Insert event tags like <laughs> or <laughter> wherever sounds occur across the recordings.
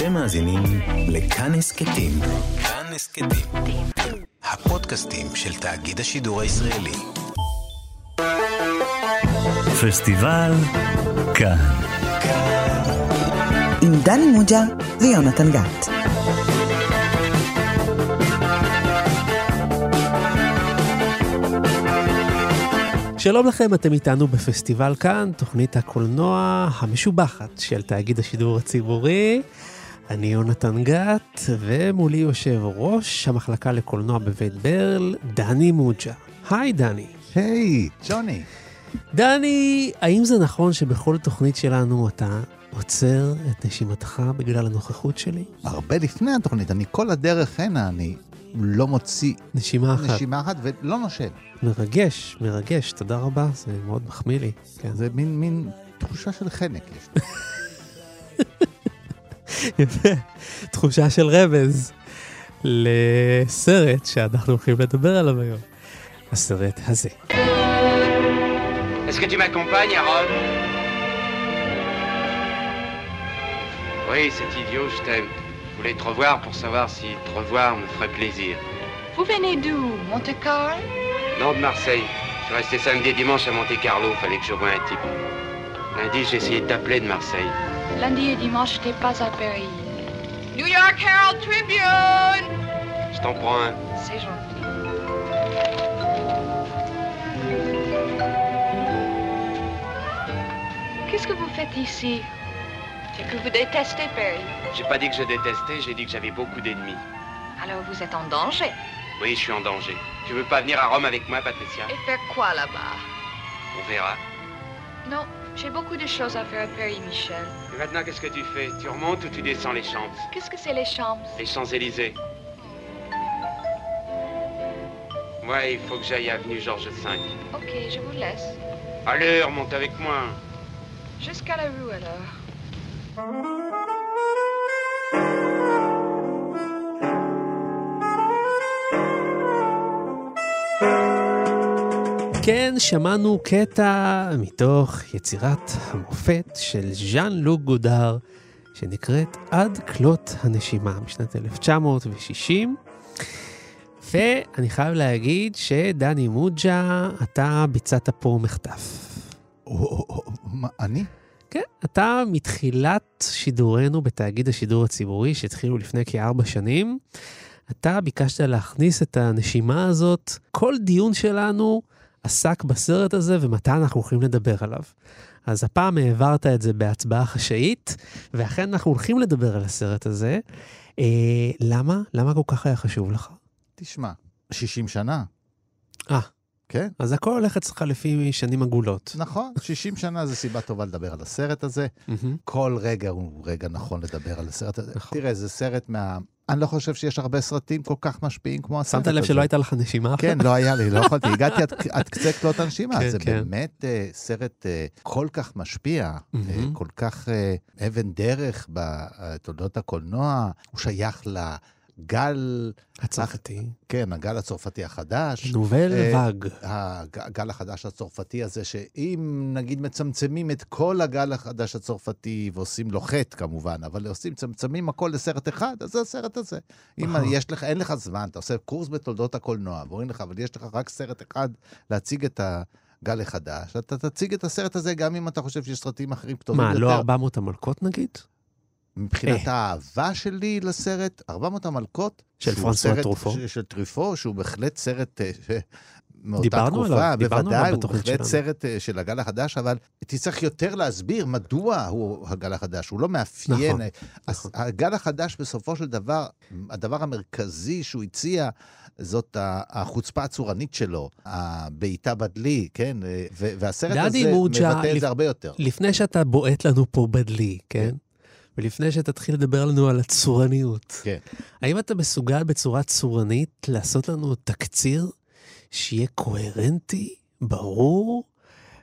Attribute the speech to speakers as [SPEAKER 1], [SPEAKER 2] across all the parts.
[SPEAKER 1] אתם מאזינים לכאן הסכתים. כאן הסכתים. הפודקאסטים של תאגיד השידור הישראלי.
[SPEAKER 2] פסטיבל כאן.
[SPEAKER 3] עם דני מוג'ה ויונתן גת.
[SPEAKER 4] שלום לכם, אתם איתנו בפסטיבל כאן, תוכנית הקולנוע המשובחת של תאגיד השידור הציבורי. אני יונתן גת, ומולי יושב ראש המחלקה לקולנוע בבית ברל, דני מוג'ה. היי דני.
[SPEAKER 5] היי, ג'וני.
[SPEAKER 4] דני, האם זה נכון שבכל תוכנית שלנו אתה עוצר את נשימתך בגלל הנוכחות שלי?
[SPEAKER 5] הרבה לפני התוכנית, אני כל הדרך הנה, אני לא מוציא
[SPEAKER 4] נשימה אחת.
[SPEAKER 5] נשימה אחת ולא נושם.
[SPEAKER 4] מרגש, מרגש, תודה רבה, זה מאוד מחמיא לי. כן.
[SPEAKER 5] זה מין, מין תחושה של חנק יש לי. <laughs> <laughs>
[SPEAKER 4] יפה. תחושה של רמז לסרט שאנחנו הולכים לדבר עליו היום. הסרט הזה.
[SPEAKER 6] Est-ce que tu m'accompagnes à Rome Oui, c'est idiot, je t'aime. Je voulais te revoir pour savoir si te revoir me ferait plaisir.
[SPEAKER 7] Vous venez d'où Monte-Carlo
[SPEAKER 6] Non, de Marseille. Je suis resté samedi et dimanche à Monte-Carlo, fallait que je voie un type. Lundi, j'ai essayé de t'appeler de Marseille.
[SPEAKER 7] Lundi et dimanche, je n'étais pas à Paris. New York Herald Tribune
[SPEAKER 6] Je t'en prends un.
[SPEAKER 7] C'est gentil. Qu'est-ce que vous faites ici? C'est que vous détestez Paris.
[SPEAKER 6] J'ai pas dit que je détestais, j'ai dit que j'avais beaucoup d'ennemis.
[SPEAKER 7] Alors vous êtes en danger.
[SPEAKER 6] Oui, je suis en danger. Tu veux pas venir à Rome avec moi, Patricia?
[SPEAKER 7] Et faire quoi là-bas?
[SPEAKER 6] On verra.
[SPEAKER 7] Non, j'ai beaucoup de choses à faire à Paris, Michel.
[SPEAKER 6] Maintenant, qu'est-ce que tu fais? Tu remontes ou tu descends les Champs?
[SPEAKER 7] Qu'est-ce que c'est les Champs?
[SPEAKER 6] Les Champs-Élysées. Moi, il faut que j'aille avenue Georges V.
[SPEAKER 7] Ok, je vous laisse.
[SPEAKER 6] Allez, remonte avec moi.
[SPEAKER 7] Jusqu'à la rue alors.
[SPEAKER 4] כן, שמענו קטע מתוך יצירת המופת של ז'אן לוק גודר, שנקראת עד כלות הנשימה, משנת 1960. ואני חייב להגיד שדני מוג'ה, אתה ביצעת פה מחטף.
[SPEAKER 5] או, או, או, מה, אני?
[SPEAKER 4] כן, אתה מתחילת שידורנו בתאגיד השידור הציבורי, שהתחילו לפני כארבע שנים, אתה ביקשת להכניס את הנשימה הזאת. כל דיון שלנו עסק בסרט הזה ומתי אנחנו הולכים לדבר עליו. אז הפעם העברת את זה בהצבעה חשאית, ואכן אנחנו הולכים לדבר על הסרט הזה. אה, למה? למה כל כך היה חשוב לך?
[SPEAKER 5] תשמע, 60 שנה.
[SPEAKER 4] אה.
[SPEAKER 5] כן?
[SPEAKER 4] אז הכל הולך אצלך לפי שנים עגולות.
[SPEAKER 5] נכון, 60 שנה זה סיבה טובה לדבר על הסרט הזה.
[SPEAKER 4] מהמם.
[SPEAKER 5] כל רגע הוא רגע נכון לדבר על הסרט הזה.
[SPEAKER 4] נכון.
[SPEAKER 5] תראה, זה סרט מה... אני לא חושב שיש הרבה סרטים כל כך משפיעים כמו הסרט
[SPEAKER 4] שמת
[SPEAKER 5] הזה.
[SPEAKER 4] לב שלא הייתה לך נשימה אחת?
[SPEAKER 5] כן, לא היה לי, לא יכולתי. הגעתי עד, עד קצה כלות הנשימה.
[SPEAKER 4] כן,
[SPEAKER 5] זה
[SPEAKER 4] כן.
[SPEAKER 5] באמת אה, סרט אה, כל כך משפיע, אה. כל כך אה, אבן דרך בתולדות הקולנוע. הוא שייך לגל,
[SPEAKER 4] הצרפתי.
[SPEAKER 5] כן, הגל הצרפתי החדש.
[SPEAKER 4] נובל
[SPEAKER 5] אה,
[SPEAKER 4] ואג.
[SPEAKER 5] הג- הגל החדש הצרפתי הזה, שאם נגיד מצמצמים את כל הגל החדש הצרפתי ועושים לו חטא כמובן, אבל עושים, מצמצמים הכל לסרט אחד, אז זה הסרט הזה. אם. יש לך, אין לך זמן, אתה עושה קורס בתולדות הקולנוע, ואומרים לך, אבל יש לך רק סרט אחד להציג את הגל החדש, אתה תציג את הסרט הזה גם אם אתה חושב שיש סרטים אחרים
[SPEAKER 4] מה,
[SPEAKER 5] יותר.
[SPEAKER 4] לא 400 המלכות נגיד?
[SPEAKER 5] מבחינת
[SPEAKER 4] אה.
[SPEAKER 5] האהבה שלי לסרט, 400 המלכות,
[SPEAKER 4] של פרנסואה טרופו.
[SPEAKER 5] של טריפו, שהוא בהחלט סרט אה, מאותה
[SPEAKER 4] דיברנו
[SPEAKER 5] תקופה,
[SPEAKER 4] עליו, דיברנו
[SPEAKER 5] בוודאי,
[SPEAKER 4] עליו
[SPEAKER 5] הוא בהחלט. סרט אה, של הגל החדש, אבל תצטרך יותר להסביר מדוע הוא הגל החדש, הוא לא מאפיין.
[SPEAKER 4] נכון,
[SPEAKER 5] אה, אז
[SPEAKER 4] נכון.
[SPEAKER 5] הגל החדש בסופו של דבר, הדבר המרכזי שהוא הציע, זאת החוצפה הצורנית שלו, הבעיטה בדלי, כן? והסרט הזה מבטא את זה הרבה יותר.
[SPEAKER 4] לפני שאתה בועט לנו פה בדלי, כן? ולפני שתתחיל לדבר לנו על הצורניות,
[SPEAKER 5] כן.
[SPEAKER 4] האם אתה מסוגל בצורה צורנית לעשות לנו תקציר שיהיה קוהרנטי, ברור,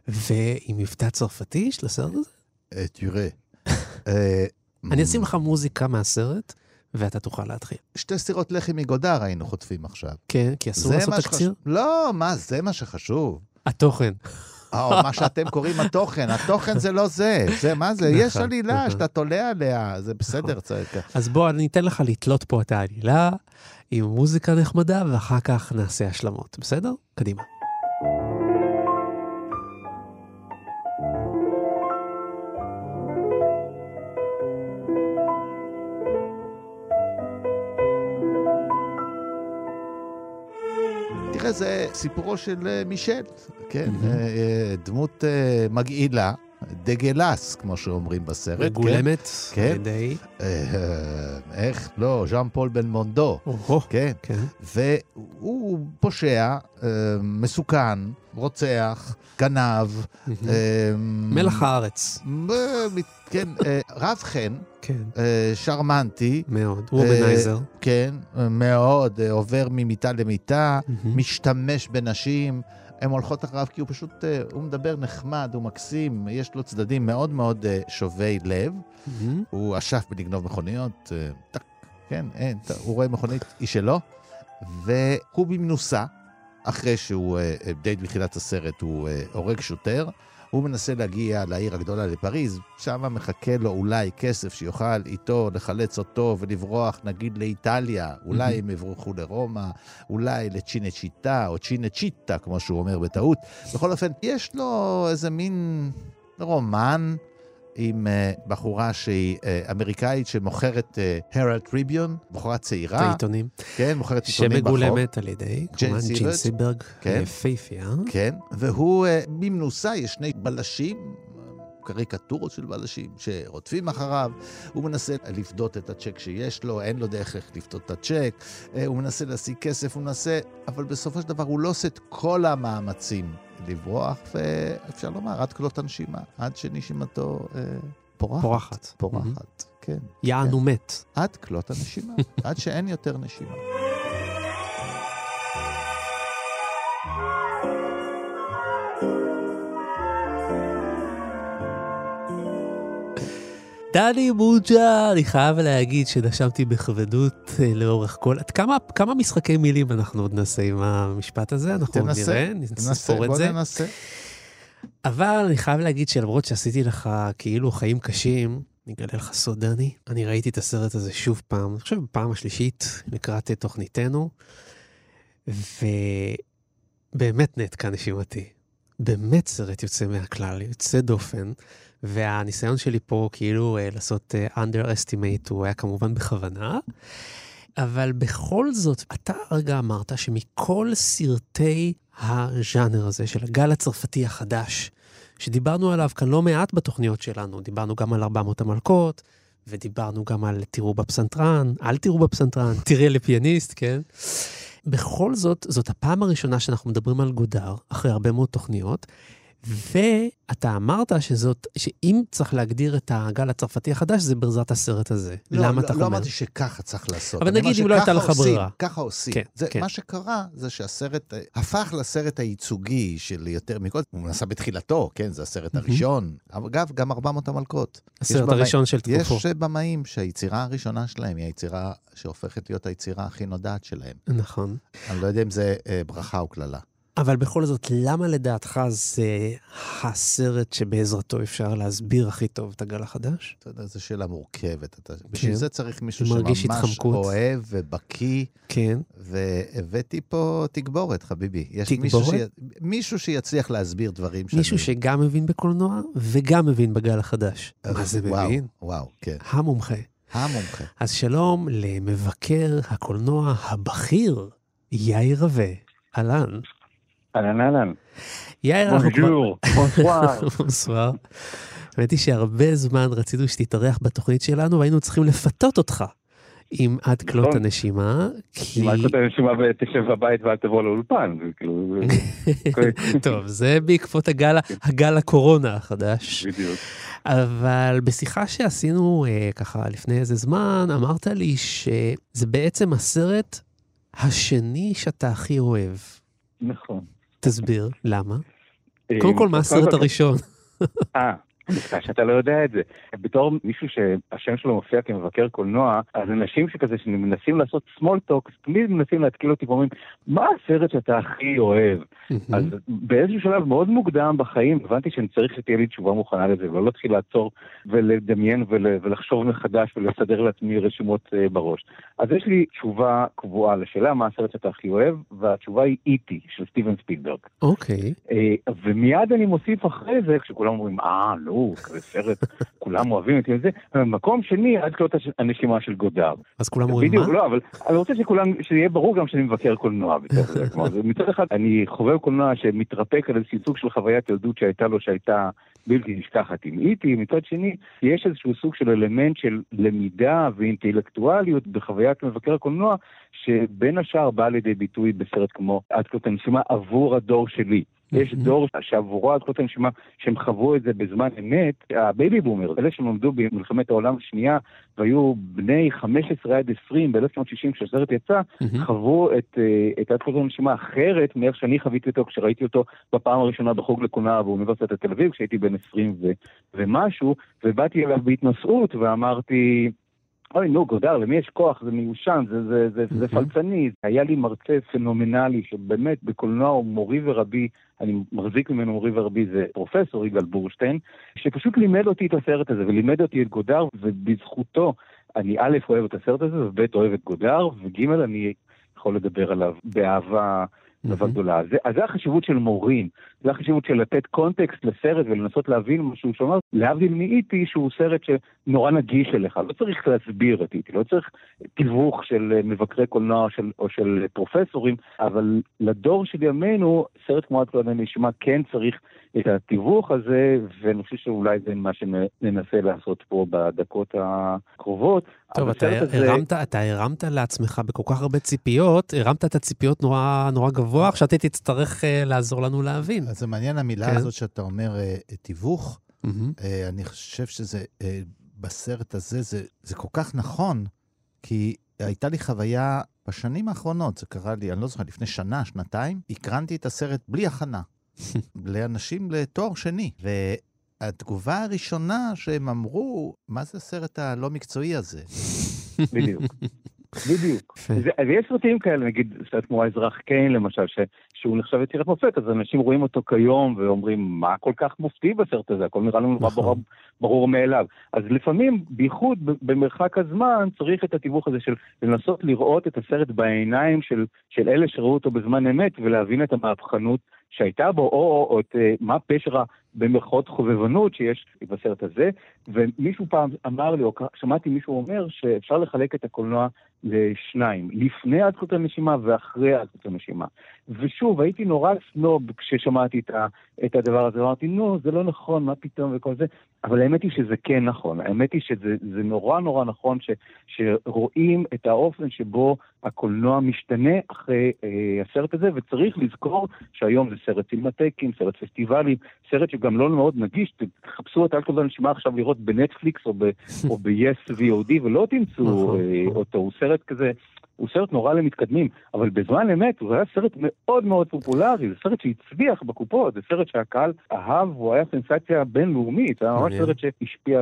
[SPEAKER 4] ועם מבטא צרפתי של הסרט הזה?
[SPEAKER 5] אה, תראה. <laughs> אה,
[SPEAKER 4] אני אשים לך מוזיקה מהסרט, ואתה תוכל להתחיל.
[SPEAKER 5] שתי סירות לחי מגודר היינו חוטפים עכשיו.
[SPEAKER 4] כן, כי אסור לעשות תקציר?
[SPEAKER 5] לא, מה, זה מה שחשוב.
[SPEAKER 4] התוכן.
[SPEAKER 5] או מה שאתם קוראים התוכן, התוכן זה לא זה. זה, מה זה? יש
[SPEAKER 4] נכון,
[SPEAKER 5] עלילה
[SPEAKER 4] נכון.
[SPEAKER 5] שאתה תולה עליה, זה בסדר. צריך-
[SPEAKER 4] אז בוא, אני אתן לך לתלות פה את העלילה עם מוזיקה נחמדה, ואחר כך נעשה השלמות, בסדר? קדימה.
[SPEAKER 5] תראה, זה סיפורו של אה, מישל, כן? אה, אה, דמות מגעילה, dégueulasse, כמו שאומרים בסרט. כן?
[SPEAKER 4] מגולמת
[SPEAKER 5] כן.
[SPEAKER 4] על ידי...
[SPEAKER 5] אה, איך? לא, ז'אן פול
[SPEAKER 4] בלמונדו.
[SPEAKER 5] כן.
[SPEAKER 4] כן.
[SPEAKER 5] והוא פושע, אה, מסוכן, רוצח, גנב. אה,
[SPEAKER 4] מלח הארץ,
[SPEAKER 5] אה, כן, אה, רב חן,
[SPEAKER 4] כן,
[SPEAKER 5] אה, שרמנטי,
[SPEAKER 4] מאוד. womanizer.
[SPEAKER 5] כן, אה, מאוד, אה, עובר ממיטה למיטה. משתמש בנשים. הן הולכות אחריו כי הוא פשוט, אה, הוא מדבר נחמד, הוא מקסים, יש לו צדדים מאוד מאוד אה, שובי לב.
[SPEAKER 4] מהמם.
[SPEAKER 5] הוא אשף בלגנוב מכוניות, אה, טק, כן, אין, ט- הוא רואה מכונית, היא שלו, והוא במנוסה, אחרי שהוא, די בתחילת הסרט, הוא הורג שוטר. הוא מנסה להגיע לעיר הגדולה, לפריז, שם מחכה לו אולי כסף שיוכל איתו לחלץ אותו ולברוח, נגיד לאיטליה, אולי הם יברחו לרומא, אולי לצ'ינצ'יטה או צ'ינצ'יטה, כמו שהוא אומר בטעות. בכל אופן, יש לו איזה מין רומן עם uh, בחורה שהיא uh, אמריקאית שמוכרת הרלד טריביון, בחורה
[SPEAKER 4] את
[SPEAKER 5] צעירה,
[SPEAKER 4] העיתונים.
[SPEAKER 5] כן, מוכרת עיתונים ברחוב.
[SPEAKER 4] שמגולמת על ידי, כמובן. ג'ין סיברג,
[SPEAKER 5] כן.
[SPEAKER 4] יפייפייה.
[SPEAKER 5] כן, והוא במנוסה, יש שני בלשים, אה, קריקטורות של בלשים שרודפים אחריו, הוא מנסה לפדות את הצ'ק שיש לו, אין לו דרך איך לפדות את הצ'ק, אה, הוא מנסה להשיג כסף, הוא מנסה, אבל בסופו של דבר הוא לא עושה את כל המאמצים לברוח, ואפשר לומר, עד כלות הנשימה, עד שנשימתו אה, פורחת.
[SPEAKER 4] פורחת.
[SPEAKER 5] פורחת, כן.
[SPEAKER 4] יענו מת.
[SPEAKER 5] עד כלות הנשימה, עד שאין יותר נשימה.
[SPEAKER 4] דני מוג'ה, אני חייב להגיד שנשמתי בכבדות אה, לאורך כל... עד כמה, כמה משחקי מילים אנחנו עוד נעשה עם המשפט הזה? אנחנו עוד
[SPEAKER 5] תנסה,
[SPEAKER 4] נראה,
[SPEAKER 5] תנסה,
[SPEAKER 4] נספור את זה.
[SPEAKER 5] ננסה.
[SPEAKER 4] אבל אני חייב להגיד שלמרות שעשיתי לך כאילו חיים קשים, אני אגלה לך סוד, דני, אני ראיתי את הסרט הזה שוב פעם, אני חושב בפעם השלישית לקראת תוכניתנו, ובאמת נעתקה נשימתי. באמת סרט יוצא מהכלל, יוצא דופן, והניסיון שלי פה כאילו אה, לעשות אה, underestimate הוא היה כמובן בכוונה, אבל בכל זאת, אתה הרגע אמרת שמכל סרטי הז'אנר הזה של הגל הצרפתי החדש, שדיברנו עליו כאן לא מעט בתוכניות שלנו, דיברנו גם על 400 המלכות, ודיברנו גם על תראו בפסנתרן, אל תראו בפסנתרן, <laughs> תראה לפיאניסט, כן? בכל זאת, זאת הפעם הראשונה שאנחנו מדברים על גודר, אחרי הרבה מאוד תוכניות, ואתה אמרת שזאת, שאם צריך להגדיר את הגל הצרפתי החדש, זה בעזרת הסרט הזה.
[SPEAKER 5] לא,
[SPEAKER 4] למה
[SPEAKER 5] לא,
[SPEAKER 4] אתה
[SPEAKER 5] לא
[SPEAKER 4] אומר?
[SPEAKER 5] אמרתי שככה צריך לעשות.
[SPEAKER 4] אבל נגיד אם לא הייתה לך ברירה.
[SPEAKER 5] ככה עושים.
[SPEAKER 4] כן,
[SPEAKER 5] זה,
[SPEAKER 4] כן.
[SPEAKER 5] מה שקרה זה שהסרט הפך לסרט הייצוגי של יותר מכל, הוא נסע בתחילתו, כן, זה הסרט הראשון. אגב, גם 400 המלכות.
[SPEAKER 4] הסרט הראשון של תקופו.
[SPEAKER 5] יש במאים שהיצירה הראשונה שלהם היא היצירה שהופכת להיות היצירה הכי נודעת שלהם.
[SPEAKER 4] נכון.
[SPEAKER 5] אני לא יודע אם זה אה, ברכה או קללה.
[SPEAKER 4] אבל בכל זאת, למה לדעתך זה הסרט שבעזרתו אפשר להסביר הכי טוב את הגל החדש?
[SPEAKER 5] אתה יודע, זו שאלה מורכבת. אתה, בשביל זה צריך מישהו
[SPEAKER 4] כן.
[SPEAKER 5] שממש
[SPEAKER 4] התחמקות.
[SPEAKER 5] אוהב ובקיא.
[SPEAKER 4] כן.
[SPEAKER 5] והבאתי פה תגבורת, חביבי. יש
[SPEAKER 4] תגבורת?
[SPEAKER 5] מישהו, שי... מישהו שיצליח להסביר דברים שאני...
[SPEAKER 4] מישהו שגם מבין בקולנוע וגם מבין בגל החדש. מה זה
[SPEAKER 5] וואו,
[SPEAKER 4] מבין?
[SPEAKER 5] וואו, כן.
[SPEAKER 4] המומחה.
[SPEAKER 5] המומחה.
[SPEAKER 4] אז שלום למבקר הקולנוע הבכיר, יאיר רווה. אהלן.
[SPEAKER 8] אהלן אהלן.
[SPEAKER 4] יאיר, אנחנו כבר...
[SPEAKER 8] בונז'ור, <laughs> בונסואר.
[SPEAKER 4] האמת היא שהרבה זמן רצינו שתתארח בתוכנית שלנו, והיינו צריכים לפתות אותך עם עד כלות
[SPEAKER 8] נכון.
[SPEAKER 4] הנשימה, כי...
[SPEAKER 8] מה שאתה נשימה ותשב בבית ואל תבוא לאולפן. כאילו, <laughs>
[SPEAKER 4] טוב, זה בעקבות הגל, הגל הקורונה החדש.
[SPEAKER 8] בדיוק.
[SPEAKER 4] אבל בשיחה שעשינו אה, ככה לפני איזה זמן, אמרת לי שזה בעצם הסרט השני שאתה הכי אוהב.
[SPEAKER 8] נכון.
[SPEAKER 4] תסביר, למה? קודם כל, מה הסרט הראשון?
[SPEAKER 8] אה, נפלא שאתה לא יודע את זה. בתור מישהו שהשם שלו מופיע כמבקר קולנוע, אז אנשים שכזה שמנסים לעשות small talk, תמיד מנסים להתקיל אותי ואומרים, מה הסרט שאתה הכי אוהב? אז באיזשהו שלב מאוד מוקדם בחיים הבנתי שאני צריך שתהיה לי תשובה מוכנה לזה, ולא להתחיל לעצור ולדמיין ול, ולחשוב מחדש ולסדר לעצמי רשימות uh, בראש. אז יש לי תשובה קבועה לשאלה מה הסרט שאתה הכי אוהב, והתשובה היא איטי של סטיבן ספילברג.
[SPEAKER 4] אוקיי.
[SPEAKER 8] Uh, ומיד אני מוסיף אחרי זה, כשכולם אומרים, אה, נו, כזה סרט, כולם אוהבים אותי וזה, במקום שני, עד כלות הנשימה של גודר.
[SPEAKER 4] אז כולם אומרים
[SPEAKER 8] בדיוק,
[SPEAKER 4] מה?
[SPEAKER 8] לא, אבל אני רוצה שכולם, שיהיה ברור גם שאני מבקר קולנוע בתוך זה. כלומר, זה מצד אחד, אני חובב קולנוע שמתרפק על איזשהו סוג של חוויית ילדות שהייתה לו, שהייתה בלתי נשכחת עם איטי, מצד שני, יש איזשהו סוג של אלמנט של למידה ואינטלקטואליות בחוויית מבקר הקולנוע, שבין השאר בא לידי ביטוי בסרט כמו עד כלות הנשימה עבור הדור שלי. יש דור שעבורו עד כלות הנשימה, שהם חוו את זה בזמן אמת, ה baby boomer, אלה שנולדו במלחמת העולם השנייה והיו בני 15 עד 20 ב-1960 כשהסרט יצא, חוו את, אה, את עד כלות הנשימה אחרת מאיך שאני חוויתי אותו כשראיתי אותו בפעם הראשונה בחוג לקולנוע באוניברסיטת תל אביב, כשהייתי בן 20 ו- ומשהו, ובאתי אליו בהתנשאות ואמרתי, אוי, נו, גודר, למי יש כוח? זה מיושן, זה, זה, זה, זה פלצני. היה לי מרצה פנומנלי, שבאמת בקולנוע הוא מורי ורבי, אני מחזיק ממנו מורי ורבי, זה פרופסור יגאל בורשטיין, שפשוט לימד אותי את הסרט הזה, ולימד אותי את גודר, ובזכותו אני א', אוהב את הסרט הזה, וב', אוהב את גודר, וג', אני יכול לדבר עליו באהבה. דבר גדולה. זה, אז זה החשיבות של מורים, זה החשיבות של לתת קונטקסט לסרט ולנסות להבין מה שהוא שומע, להבדיל מאיטי שהוא סרט שנורא נגיש אליך, לא צריך להסביר את איטי, לא צריך תיווך של אה, מבקרי קולנוע של, או של פרופסורים, אבל לדור של ימינו, סרט כמו עד כלל הנשמע כן צריך את התיווך הזה, ואני חושב שאולי זה מה שננסה לעשות פה בדקות הקרובות.
[SPEAKER 4] טוב, אתה
[SPEAKER 8] הזה...
[SPEAKER 4] הרמת, אתה הרמת לעצמך בכל כך הרבה ציפיות, הרמת את הציפיות נורא, נורא גבוה, עכשיו תצטרך uh, לעזור לנו להבין.
[SPEAKER 5] אז זה מעניין המילה
[SPEAKER 4] כן.
[SPEAKER 5] הזאת שאתה אומר, אה, תיווך.
[SPEAKER 4] מהמם.
[SPEAKER 5] אה, אני חושב שזה, אה, בסרט הזה, זה, זה כל כך נכון, כי הייתה לי חוויה בשנים האחרונות, זה קרה לי, אני לא זוכר, לפני שנה, שנתיים, הקרנתי את הסרט בלי הכנה, <laughs> לאנשים לתואר שני. והתגובה הראשונה שהם אמרו, מה זה הסרט הלא מקצועי הזה?
[SPEAKER 8] בדיוק. <laughs> בדיוק. אז יש סרטים כאלה, נגיד סרט כמו האזרח קיין למשל, ש, שהוא נחשב יצירת מופת, אז אנשים רואים אותו כיום ואומרים, מה כל כך מופתי בסרט הזה? הכל נראה לנו נורא
[SPEAKER 4] נכון.
[SPEAKER 8] ברור, ברור מאליו. אז לפעמים, בייחוד במרחק הזמן, צריך את התיווך הזה של לנסות לראות את הסרט בעיניים של, של אלה שראו אותו בזמן אמת ולהבין את המהפכנות שהייתה בו, או, או, או את אה, מה פשר ה... במרכאות חובבנות שיש בסרט הזה, ומישהו פעם אמר לי, או שמעתי מישהו אומר, שאפשר לחלק את הקולנוע לשניים, לפני עדכות הנשימה ואחרי עדכות הנשימה. ושוב, הייתי נורא סנוב כששמעתי את, הדבר הזה, אמרתי, נו, זה לא נכון, מה פתאום? וכל זה, אבל האמת היא שזה כן נכון, האמת היא שזה זה נורא נורא נכון ש, שרואים את האופן שבו הקולנוע משתנה אחרי אה, הסרט הזה, וצריך לזכור שהיום זה סרט סינמטקים, סרט פסטיבלים, סרט שגם לא מאוד נגיש, תחפשו את אלכוהול הנשימה עכשיו לראות בנטפליקס או, ב, או <laughs> ב-yes VOD ולא תמצאו
[SPEAKER 4] נכון,
[SPEAKER 8] אה. אותו, הוא סרט כזה, הוא סרט נורא למתקדמים, אבל בזמן אמת הוא היה סרט מאוד מאוד פופולרי, זה סרט שהצליח בקופות, זה סרט שהקהל אהב, הוא היה סנסציה בינלאומית, זה היה ממש. סרט שהשפיע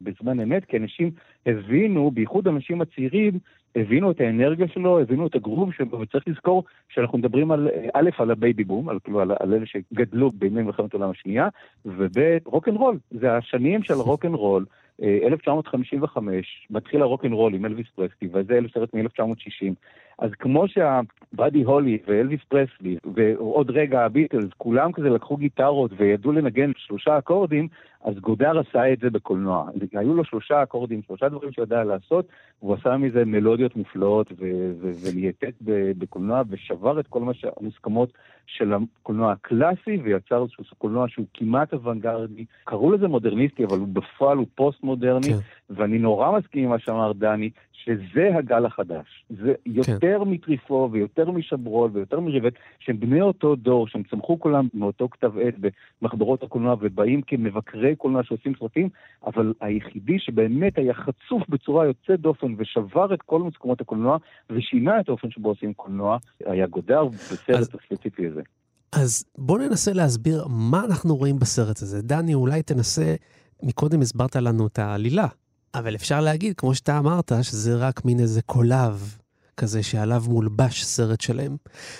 [SPEAKER 8] בזמן אמת, כי אנשים הבינו, בייחוד האנשים הצעירים, הבינו את האנרגיה שלו, הבינו את הגרוב שלו, וצריך לזכור שאנחנו מדברים על, א', על ה baby boom, על, כאילו, על, על אלה שגדלו בימי מלחמת העולם השנייה, וב', רוקנרול, זה השנים של <laughs> רוקנרול, אה, 1955, מתחיל הרוקנרול עם אלוויס פרסלי, וזה סרט מ-1960. אז כמו שבאדי הולי ואלוויס פרסלי, ועוד רגע הביטלס, כולם כזה לקחו גיטרות וידעו לנגן שלושה אקורדים, אז גודר עשה את זה בקולנוע. היו לו שלושה אקורדים, שלושה דברים שהוא ידע לעשות, והוא עשה מזה מלודיות מופלאות ו- ו- וליהטט ב- בקולנוע, ושבר את כל מה שהמוסכמות של הקולנוע הקלאסי, ויצר איזשהו קולנוע שהוא כמעט אוונגרדי. קראו לזה מודרניסטי, אבל הוא בפועל הוא פוסט-מודרני,
[SPEAKER 4] כן.
[SPEAKER 8] ואני נורא מסכים עם מה שאמר דני, שזה הגל החדש. זה יותר מטריפו ויותר משברול ויותר מריבט, שהם בני אותו דור, שהם צמחו כולם מאותו כתב עת במחברות הקולנוע ובאים כמבקרי קולנוע שעושים סרטים, אבל היחידי שבאמת היה חצוף בצורה יוצאת דופן ושבר את כל מוסכמות הקולנוע ושינה את האופן שבו עושים קולנוע, היה גודר בסרט הספציפי הזה.
[SPEAKER 4] אז בואו ננסה להסביר מה אנחנו רואים בסרט הזה. דני, אולי תנסה, מקודם הסברת לנו את העלילה, אבל אפשר להגיד, כמו שאתה אמרת, שזה רק מין איזה קולב כזה שעליו מולבש סרט שלם.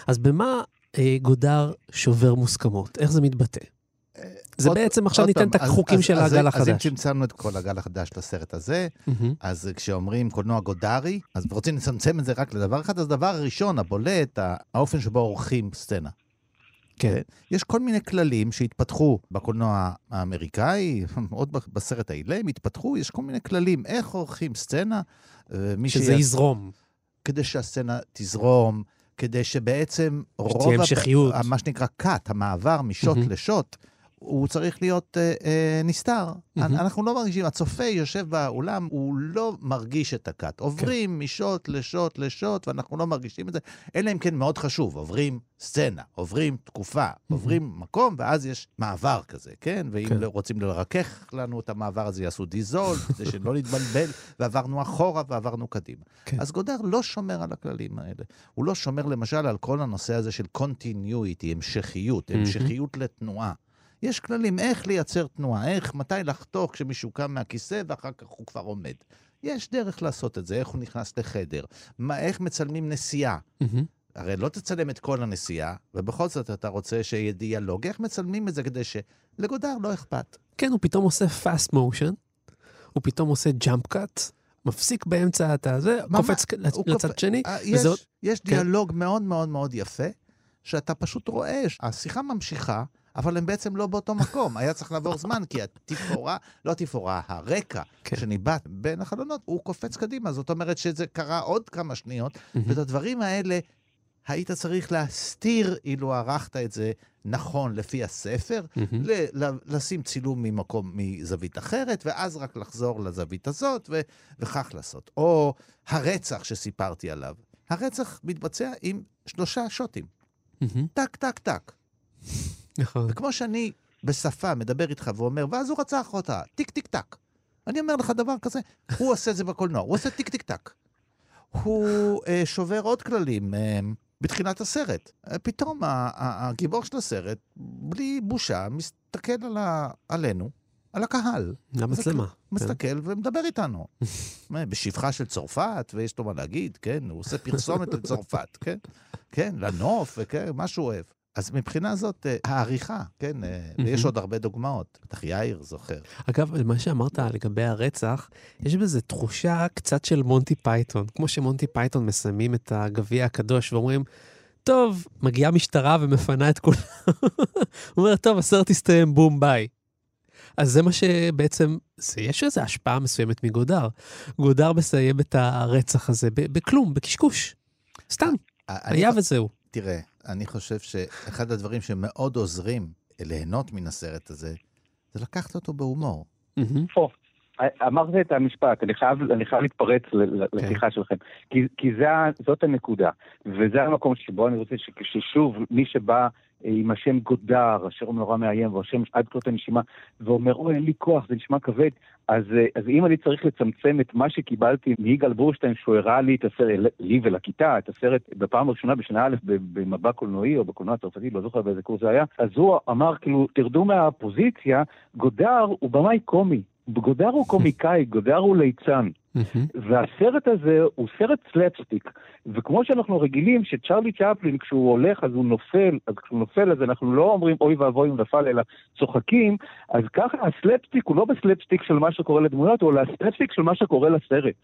[SPEAKER 4] אז במה אה, גודר שובר מוסכמות? איך זה מתבטא? זה
[SPEAKER 5] עוד-
[SPEAKER 4] בעצם עכשיו
[SPEAKER 5] עוד
[SPEAKER 4] ניתן את
[SPEAKER 5] פעם, אז-
[SPEAKER 4] החוקים
[SPEAKER 5] אז-
[SPEAKER 4] של
[SPEAKER 5] אז-
[SPEAKER 4] הגל
[SPEAKER 5] אז אם
[SPEAKER 4] החדש.
[SPEAKER 5] צמצמנו את כל הגל החדש לסרט הזה,
[SPEAKER 4] מהמם.
[SPEAKER 5] אז כשאומרים קולנוע גודרי, אז רוצים לצמצם את זה רק לדבר אחד, אז הדבר הראשון, הבולט, האופן שבו עורכים סצנה.
[SPEAKER 4] כן.
[SPEAKER 5] יש כל מיני כללים שהתפתחו בקולנוע האמריקאי, עוד בסרט האילם, התפתחו, יש כל מיני כללים איך עורכים סצנה. אה,
[SPEAKER 4] שזה
[SPEAKER 5] שיעש-
[SPEAKER 4] יזרום.
[SPEAKER 5] כדי שהסצנה תזרום, כדי שבעצם רוב...
[SPEAKER 4] שתהיה
[SPEAKER 5] הפ-
[SPEAKER 4] המשכיות.
[SPEAKER 5] מה שנקרא cut, המעבר משוט
[SPEAKER 4] מהמם.
[SPEAKER 5] לשוט, הוא צריך להיות אה, אה, נסתר.
[SPEAKER 4] מהמם.
[SPEAKER 5] אנחנו לא מרגישים, הצופה יושב באולם, הוא לא מרגיש את הקאט. עוברים משוט לשוט לשוט, ואנחנו לא מרגישים את זה, אלא אם כן מאוד חשוב, עוברים סצנה, עוברים תקופה, עוברים מקום, ואז יש מעבר כזה, כן? ואם
[SPEAKER 4] כן.
[SPEAKER 5] לא רוצים לרכך לנו את המעבר הזה, יעשו דיזול, כדי שלא נתבלבל, <laughs> ועברנו אחורה ועברנו קדימה.
[SPEAKER 4] כן.
[SPEAKER 5] אז גודר לא שומר על הכללים האלה. הוא לא שומר למשל על כל הנושא הזה של continuity, המשכיות,
[SPEAKER 4] מהמם.
[SPEAKER 5] המשכיות לתנועה. יש כללים איך לייצר תנועה, איך, מתי לחתוך כשמישהו קם מהכיסא ואחר כך הוא כבר עומד. יש דרך לעשות את זה, איך הוא נכנס לחדר, מה, איך מצלמים נסיעה.
[SPEAKER 4] מהמם.
[SPEAKER 5] הרי לא תצלם את כל הנסיעה, ובכל זאת אתה רוצה שיהיה דיאלוג. איך מצלמים את זה כדי שלגודר לא אכפת?
[SPEAKER 4] כן, הוא פתאום עושה fast motion, הוא פתאום עושה jump cut, מפסיק באמצע את הזה, קופץ לצד
[SPEAKER 5] קופ-
[SPEAKER 4] שני,
[SPEAKER 5] אה, יש,
[SPEAKER 4] וזה עוד-
[SPEAKER 5] יש
[SPEAKER 4] כן.
[SPEAKER 5] דיאלוג מאוד מאוד מאוד יפה, שאתה פשוט רואה, השיחה ממשיכה, אבל הם בעצם לא באותו מקום. היה צריך לעבור <laughs> זמן, כי התפאורה, לא התפאורה, הרקע
[SPEAKER 4] כן.
[SPEAKER 5] שניבט בין החלונות, הוא קופץ קדימה. זאת אומרת שזה קרה עוד כמה שניות. ואת הדברים האלה היית צריך להסתיר אילו ערכת את זה נכון לפי הספר, לשים צילום ממקום, מזווית אחרת, ואז רק לחזור לזווית הזאת, ו- וכך לעשות. או הרצח שסיפרתי עליו. הרצח מתבצע עם שלושה
[SPEAKER 4] shotים.
[SPEAKER 5] טק, טק, טק.
[SPEAKER 4] נכון.
[SPEAKER 5] וכמו שאני בשפה מדבר איתך ואומר, ואז הוא רצח אותה, טיק, טיק, טק. אני אומר לך דבר כזה, הוא עושה את זה בקולנוע, הוא עושה טיק, טיק, טק. הוא אה, שובר עוד כללים. אה, בתחילת הסרט. אה, פתאום הגיבור של הסרט, בלי בושה, מסתכל על ה... עלינו, על הקהל.
[SPEAKER 4] למצלמה. כן.
[SPEAKER 5] מסתכל ומדבר איתנו. <laughs> בשבחה של צרפת, ויש לו מה להגיד, כן? הוא עושה פרסומת לצרפת, כן? כן, לנוף, וכן, מה שהוא אוהב. אז מבחינה זאת, אה, העריכה, כן? אה, ויש עוד הרבה דוגמאות. בטח יאיר זוכר.
[SPEAKER 4] אגב, מה שאמרת לגבי הרצח, יש בזה תחושה קצת של מונטי פייתון. כמו שמונטי פייתון מסיימים את הגביע הקדוש ואומרים, טוב, מגיעה משטרה ומפנה את כולם. <laughs> הוא אומר, טוב, הסרט הסתיים, בום, ביי. אז זה מה שבעצם, זה, יש איזו השפעה מסוימת מגודר. גודר מסיים את הרצח הזה בכלום, בקשקוש. סתם,
[SPEAKER 5] אני
[SPEAKER 4] היה וזהו.
[SPEAKER 5] תראה, אני חושב שאחד הדברים שמאוד עוזרים ליהנות מן הסרט הזה, זה לקחת אותו בהומור.
[SPEAKER 8] אמרת את המשפט, אני חייב, אני חייב להתפרץ
[SPEAKER 4] כן.
[SPEAKER 8] לשיחה שלכם, כי, כי זה, זאת הנקודה, וזה המקום שבו אני רוצה ששוב, מי שבא עם השם גודר, אשר הוא נורא מאיים, והשם עד קרות הנשימה, ואומר, אוי, אין לי כוח, זה נשמע כבד, אז, אה, אז אם אני צריך לצמצם את מה שקיבלתי מיגאל בורשטיין, שהוא הראה לי את הסרט, לי ולכיתה, את הסרט בפעם הראשונה בשנה א' במבע קולנועי או בקולנוע הצרפתי, לא זוכר באיזה קורס זה היה, אז הוא אמר, כאילו, תרדו מהפוזיציה, גודר הוא במאי קומי. גודר הוא קומיקאי, גודר הוא ליצן.
[SPEAKER 4] מהמם.
[SPEAKER 8] והסרט הזה הוא סרט סלפסטיק. וכמו שאנחנו רגילים שצ'רלי צ'פלין, כשהוא הולך אז הוא נופל, אז כשהוא נופל אז אנחנו לא אומרים אוי ואבוי הוא נפל, אלא צוחקים, אז ככה הסלפסטיק הוא לא הסלפסטיק של מה שקורה לדמויות, הוא הסלפסטיק של מה שקורה לסרט.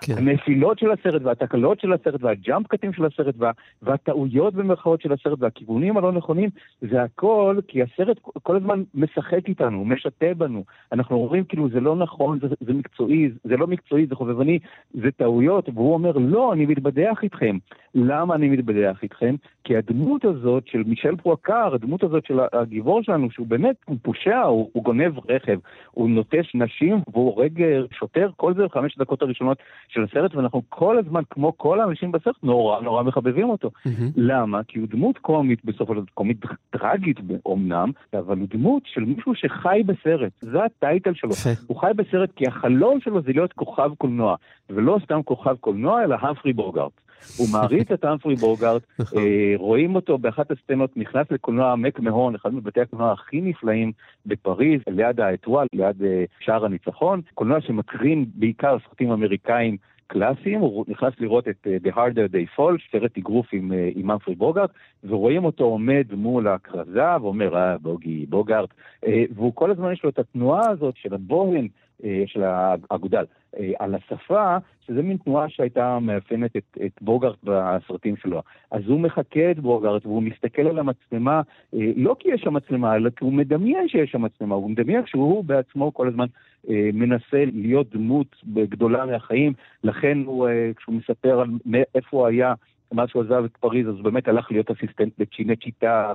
[SPEAKER 4] כן.
[SPEAKER 8] הנפילות של הסרט והתקלות של הסרט וה jump cut ים של הסרט וה, והטעויות במרכאות של הסרט והכיוונים הלא נכונים, זה הכל כי הסרט כל הזמן משחק איתנו, משטה בנו. אנחנו אומרים כאילו זה לא נכון, זה, זה מקצועי, זה לא מקצועי, זה חובבני, זה טעויות, והוא אומר לא, אני מתבדח איתכם. למה אני מתבדח איתכם? כי הדמות הזאת של מישל פרואקר, הדמות הזאת של הגיבור שלנו, שהוא באמת, הוא פושע, הוא, הוא גונב רכב, הוא נוטש נשים והוא הורג אה, שוטר, כל זה בחמש דקות הראשונות של הסרט, ואנחנו כל הזמן, כמו כל האנשים בסרט, נורא נורא מחבבים אותו.
[SPEAKER 4] מהמם.
[SPEAKER 8] למה? כי הוא דמות קומית, בסופו של דבר, קומית טרגית אומנם, אבל הוא דמות של מישהו שחי בסרט, זה הטייטל שלו.
[SPEAKER 4] יפה.
[SPEAKER 8] הוא חי בסרט כי החלום שלו זה להיות כוכב קולנוע, ולא סתם כוכב קולנוע, אלא המפרי בוגארט. הוא מעריץ את אמפרי בוגארט, <laughs>
[SPEAKER 4] נכון.
[SPEAKER 8] אה, רואים אותו באחת הסצנות, נכנס לקולנוע מק מהון, אחד מבתי הקולנוע הכי נפלאים בפריז, ליד האטואל, ליד אה, שער הניצחון, קולנוע שמקרין בעיקר סרטים אמריקאים. קלאסיים, הוא נכנס לראות את uh, The Harder They Fall, סרט אגרוף עם, uh, עם אמפרי בוגארט, ורואים אותו עומד מול הכרזה ואומר, אה, בוגי, בוגארט, uh, והוא כל הזמן יש לו את התנועה הזאת של הבוהן, של האגודל, uh, על השפה, שזה מין תנועה שהייתה מאפיינת את, את בוגארט בסרטים שלו. אז הוא מחקה את בוגארט והוא מסתכל על המצלמה, uh, לא כי יש שם מצלמה, אלא כי הוא מדמיין שיש שם מצלמה, הוא מדמיין שהוא בעצמו כל הזמן אה, מנסה להיות דמות גדולה מהחיים, לכן הוא, אה, כשהוא מספר על איפה הוא היה מאז שהוא עזב את פריז, אז הוא באמת הלך להיות אסיסטנט בצ'ינה צ'יטה,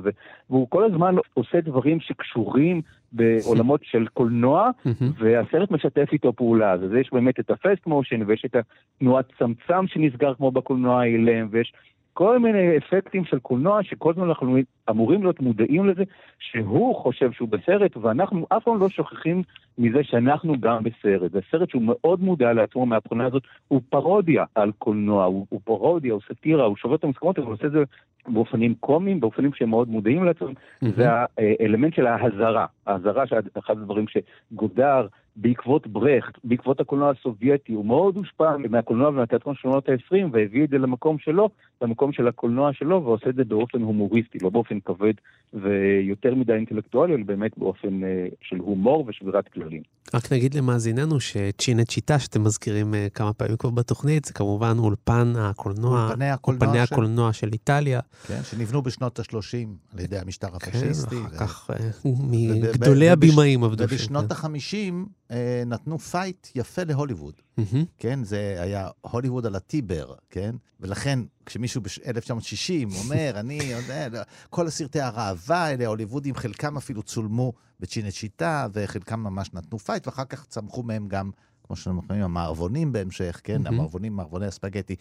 [SPEAKER 8] והוא כל הזמן עושה דברים שקשורים בעולמות של קולנוע, והסרט משתף איתו פעולה. אז יש באמת את הפסט מושן, ויש את התנועת צמצם שנסגר כמו בקולנוע האילם, ויש כל מיני אפקטים של קולנוע שכל הזמן אנחנו אמורים להיות מודעים לזה שהוא חושב שהוא בסרט, ואנחנו אף פעם לא שוכחים מזה שאנחנו גם בסרט. זה סרט שהוא מאוד מודע לעצמו מהבחינה הזאת, הוא פרודיה על קולנוע, הוא, הוא פרודיה, הוא סאטירה, הוא שובר את המסכמות, אבל הוא עושה את זה באופנים קומיים, באופנים שהם מאוד מודעים לעצמם. Mm-hmm. זה האלמנט של ההזרה, ההזרה שאחד הדברים שגודר בעקבות ברכט, בעקבות הקולנוע הסובייטי, הוא מאוד הושפע מהקולנוע ומהתיאטרון של שנות ה-20, והביא את זה למקום שלו, למקום של הקולנוע שלו, ועושה את זה באופן הומוריסטי, לא באופן כבד ויותר מדי אינטלקטואלי, אלא באמת באופן uh, של הומור ושבירת כללים.
[SPEAKER 4] רק נגיד למאזיננו שצ'ינת שיטה, שאתם מזכירים uh, כמה פעמים כבר בתוכנית, זה כמובן אולפן הקולנוע,
[SPEAKER 5] אולפני הקולנוע,
[SPEAKER 4] אולפני
[SPEAKER 5] של...
[SPEAKER 4] הקולנוע של איטליה.
[SPEAKER 5] כן, שנבנו בשנות ה-30 על ידי המשטר הפשיסטי.
[SPEAKER 4] כן, אחר. כך מגדולי הבימאים עבדו
[SPEAKER 5] שם. ובשנות ה-50 uh, נתנו fight יפה להוליווד. Mm-hmm. כן, זה היה הוליווד על הטיבר, כן? ולכן, כשמישהו ב-1960 אומר, אני יודע, כל הסרטי הראווה האלה, ההוליוודים, חלקם אפילו צולמו בצ'ינצ'יטה, וחלקם ממש נתנו fight, ואחר כך צמחו מהם גם כמו שאנחנו מכירים, המערבונים בהמשך, כן? Mm-hmm. המערבונים, מערבוני הספגטי.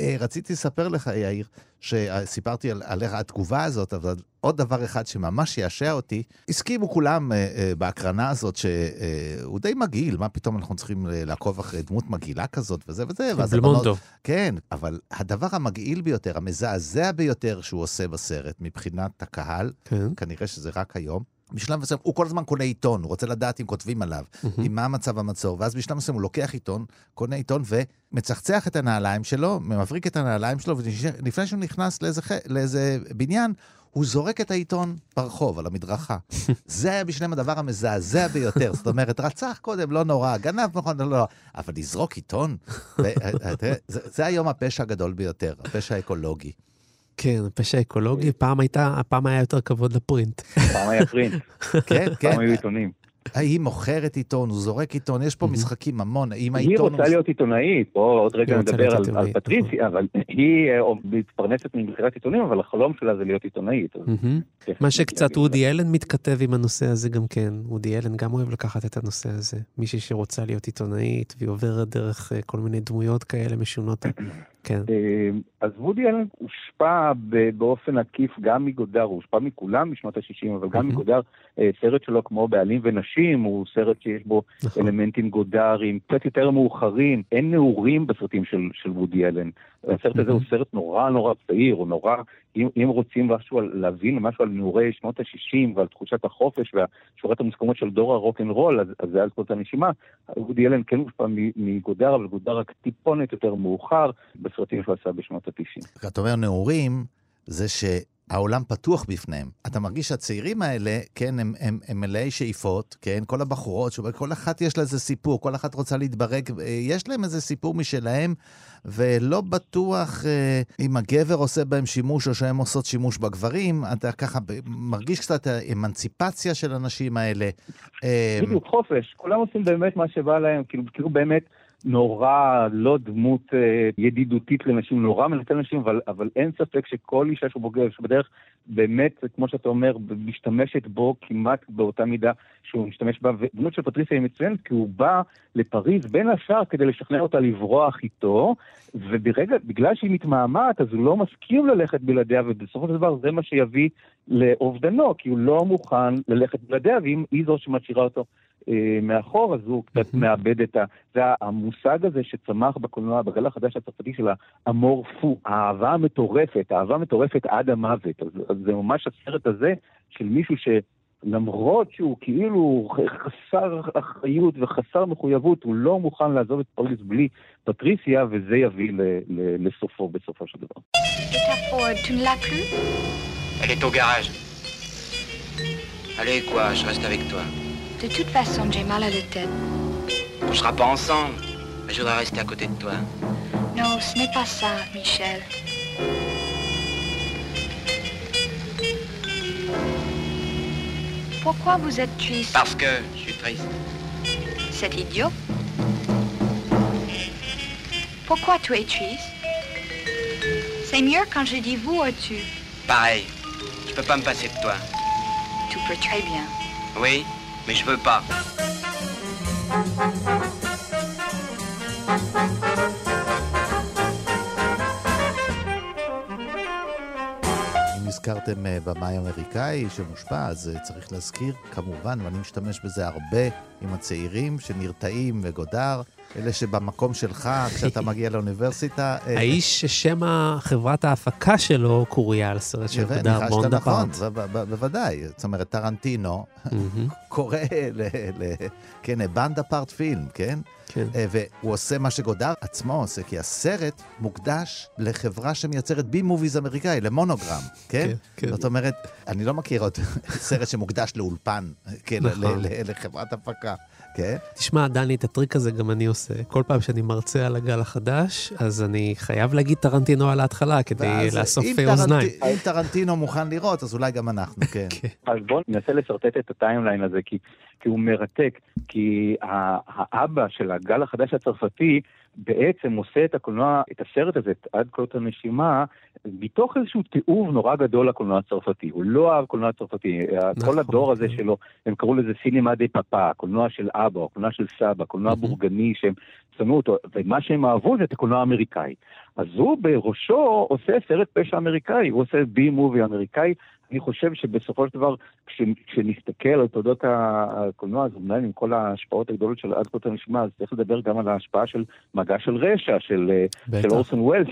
[SPEAKER 5] אה, רציתי לספר לך, יאיר, שסיפרתי על, עליך התגובה הזאת, אבל עוד דבר אחד שממש יעשע אותי, הסכימו כולם אה, אה, בהקרנה הזאת שהוא די מגעיל, מה פתאום אנחנו צריכים לעקוב אחרי דמות מגעילה כזאת וזה וזה.
[SPEAKER 4] בלמונדו.
[SPEAKER 5] כן, אבל הדבר המגעיל ביותר, המזעזע ביותר שהוא עושה בסרט, מבחינת הקהל, כן. כנראה שזה רק היום, בשלב מסוים, הוא כל הזמן קונה עיתון, הוא רוצה לדעת אם כותבים עליו, mm-hmm. עם מה מצב המצור, ואז בשלב מסוים הוא לוקח עיתון, קונה עיתון ומצחצח את הנעליים שלו, מבריק את הנעליים שלו, ולפני שהוא נכנס לאיזה, לאיזה בניין, הוא זורק את העיתון ברחוב, על המדרכה. <laughs> זה היה בשבילם הדבר המזעזע ביותר. זאת אומרת, רצח קודם, לא נורא, גנב נכון, לא נורא, אבל לזרוק עיתון? ו- זה, זה היום הפשע הגדול ביותר, הפשע האקולוגי.
[SPEAKER 4] כן, פשע אקולוגי, פעם הייתה, פעם היה יותר כבוד לפרינט.
[SPEAKER 8] פעם היה פרינט. <laughs>
[SPEAKER 5] כן, כן.
[SPEAKER 8] פעם היו עיתונים.
[SPEAKER 5] היא מוכרת עיתון, הוא זורק עיתון, יש פה משחקים המון. אם
[SPEAKER 8] היא רוצה להיות עיתונאית, בואו עוד רגע נדבר על פטריציה, נכון. אבל היא אה, מתפרנסת ממכירת עיתונים, אבל החלום שלה זה להיות עיתונאית.
[SPEAKER 4] מה שקצת וודי אלן מתכתב עם הנושא הזה גם כן. וודי אלן גם אוהב לקחת את הנושא הזה. מישהי שרוצה להיות עיתונאית, והיא עוברת דרך אה, כל מיני דמויות כאלה משונות. כן.
[SPEAKER 8] אה, אז וודי אלן הושפע באופן עקיף גם מגודר, הוא הושפע מכולם בשנות ה-60, אבל גם מגודר, סרט שלו כמו בעלים ונשים. נשים, הוא סרט שיש בו נכון. אלמנטים גודריים, קצת יותר מאוחרים, אין נעורים בסרטים של, של וודי אלן. הסרט הזה הוא סרט נורא נורא צעיר, הוא נורא, אם, אם רוצים משהו על, להבין משהו על נעורי שנות ה-60 ועל תחושת החופש והשורת המוסכמות של דור הרוקנרול, אז, אז זה על הנשימה. וודי אלן כן מושפע מגודר, אבל גודר רק טיפונת יותר מאוחר בסרטים שהוא עשה בשנות ה-90.
[SPEAKER 5] אתה אומר נעורים, זה ש... העולם פתוח בפניהם. אתה מרגיש שהצעירים האלה, כן, הם, הם, הם מלאי שאיפות, כן, כל הבחורות, כל אחת יש לה איזה סיפור, כל אחת רוצה להתברג, אה, יש להם איזה סיפור משלהם, ולא בטוח אה, אם הגבר עושה בהם שימוש או שהן עושות שימוש בגברים, אתה ככה מרגיש קצת האמנציפציה של הנשים האלה.
[SPEAKER 8] אה, בדיוק, חופש, כולם עושים באמת מה שבא להם, כאילו, כאילו באמת... נורא לא דמות אה, ידידותית לנשים, נורא מנצל נשים, אבל, אבל אין ספק שכל אישה שהוא בוגר, שבדרך באמת, כמו שאתה אומר, משתמשת בו כמעט באותה מידה שהוא משתמש בה, ודמות של פטריסיה היא מצוינת, כי הוא בא לפריז בין השאר כדי לשכנע אותה לברוח איתו, וברגע, בגלל שהיא מתמהמהת, אז הוא לא מסכים ללכת בלעדיה, ובסופו של דבר זה מה שיביא לאובדנו, כי הוא לא מוכן ללכת בלעדיה, והיא זו שמשאירה אותו מאחור, אז הוא קצת מאבד את ה... זה המושג הזה שצמח בקולנוע, בגל החדש הצרפתי של האמור פו, האהבה המטורפת, האהבה מטורפת עד המוות. אז, אז זה ממש הסרט הזה של מישהו ש... למרות שהוא כאילו חסר אחריות וחסר מחויבות, הוא לא מוכן לעזוב את פרליס בלי פטריסיה, וזה יביא ל- ל- לסופו בסופו של דבר.
[SPEAKER 6] Elle est au garage. Allez, quoi, je reste avec toi.
[SPEAKER 7] De toute façon, j'ai mal à la tête.
[SPEAKER 6] On sera pas ensemble, mais je voudrais rester à côté de toi.
[SPEAKER 7] Non, ce n'est pas ça, Michel. Pourquoi vous êtes triste?
[SPEAKER 6] Parce que je suis triste.
[SPEAKER 7] C'est idiot. Pourquoi tu es triste? C'est mieux quand je dis vous ou tu.
[SPEAKER 6] Pareil, je peux pas me passer de toi.
[SPEAKER 7] Tu peux très bien.
[SPEAKER 6] Oui, mais je veux pas.
[SPEAKER 5] אם הזכרתם אה, במאי אמריקאי שמושפע, אז אה, צריך להזכיר, כמובן, ואני משתמש בזה הרבה עם הצעירים שנרתעים וגודר, אלה שבמקום שלך, כשאתה <laughs> מגיע לאוניברסיטה... אה,
[SPEAKER 4] האיש ששם חברת ההפקה שלו קוריה על סרט של
[SPEAKER 5] יפה,
[SPEAKER 4] גודר
[SPEAKER 5] ניחשת נכון,
[SPEAKER 4] בונדפארט.
[SPEAKER 5] ב- ב- ב- בוודאי. זאת אומרת, טרנטינו <laughs> קורא ל... כן, בנדפארט פילם, כן?
[SPEAKER 4] כן.
[SPEAKER 5] אה, והוא עושה מה שגודר עצמו עושה, כי הסרט מוקדש לחברה שמייצרת בי מוביז אמריקאי, למונוגרם, כן?
[SPEAKER 4] כן, כן.
[SPEAKER 5] זאת אומרת, אני לא מכיר עוד <laughs> סרט שמוקדש לאולפן, כן,
[SPEAKER 4] נכון.
[SPEAKER 5] לחברת הפקה, כן?
[SPEAKER 4] תשמע, דני, את הטריק הזה גם אני עושה. כל פעם שאני מרצה על הגל החדש, אז אני חייב להגיד טרנטינו על ההתחלה כדי לאסוף
[SPEAKER 5] אם
[SPEAKER 4] אה, אוזניים.
[SPEAKER 5] טרנט- אם טרנטינו מוכן לראות, אז אולי גם אנחנו, <laughs> כן.
[SPEAKER 4] כן.
[SPEAKER 8] אז בואו ננסה לשרטט את ה timeline הזה, כי, כי הוא מרתק. כי ה- האבא של הגל החדש הצרפתי בעצם עושה את הקולנוע, את הסרט הזה, את עד כלות הנשימה, מתוך איזשהו תיעוב נורא גדול לקולנוע הצרפתי. הוא לא אהב קולנוע צרפתי.
[SPEAKER 4] נכון,
[SPEAKER 8] כל הדור הזה
[SPEAKER 4] כן.
[SPEAKER 8] שלו, הם קראו לזה סינמה דה פאפה, קולנוע של אבא, קולנוע של סבא, קולנוע
[SPEAKER 4] מהמם.
[SPEAKER 8] בורגני שהם שנאו אותו, ומה שהם אהבו זה את הקולנוע האמריקאי. אז הוא בראשו עושה סרט פשע אמריקאי, הוא עושה בי מובי אמריקאי. אני חושב שבסופו של דבר, כש, כשנסתכל על תולדות הקולנוע, אז אולי עם כל ההשפעות הגדולות של עד כה הנשמע, אז צריך לדבר גם על ההשפעה של מגע של רשע, של, אה, של. אורסון ווילס,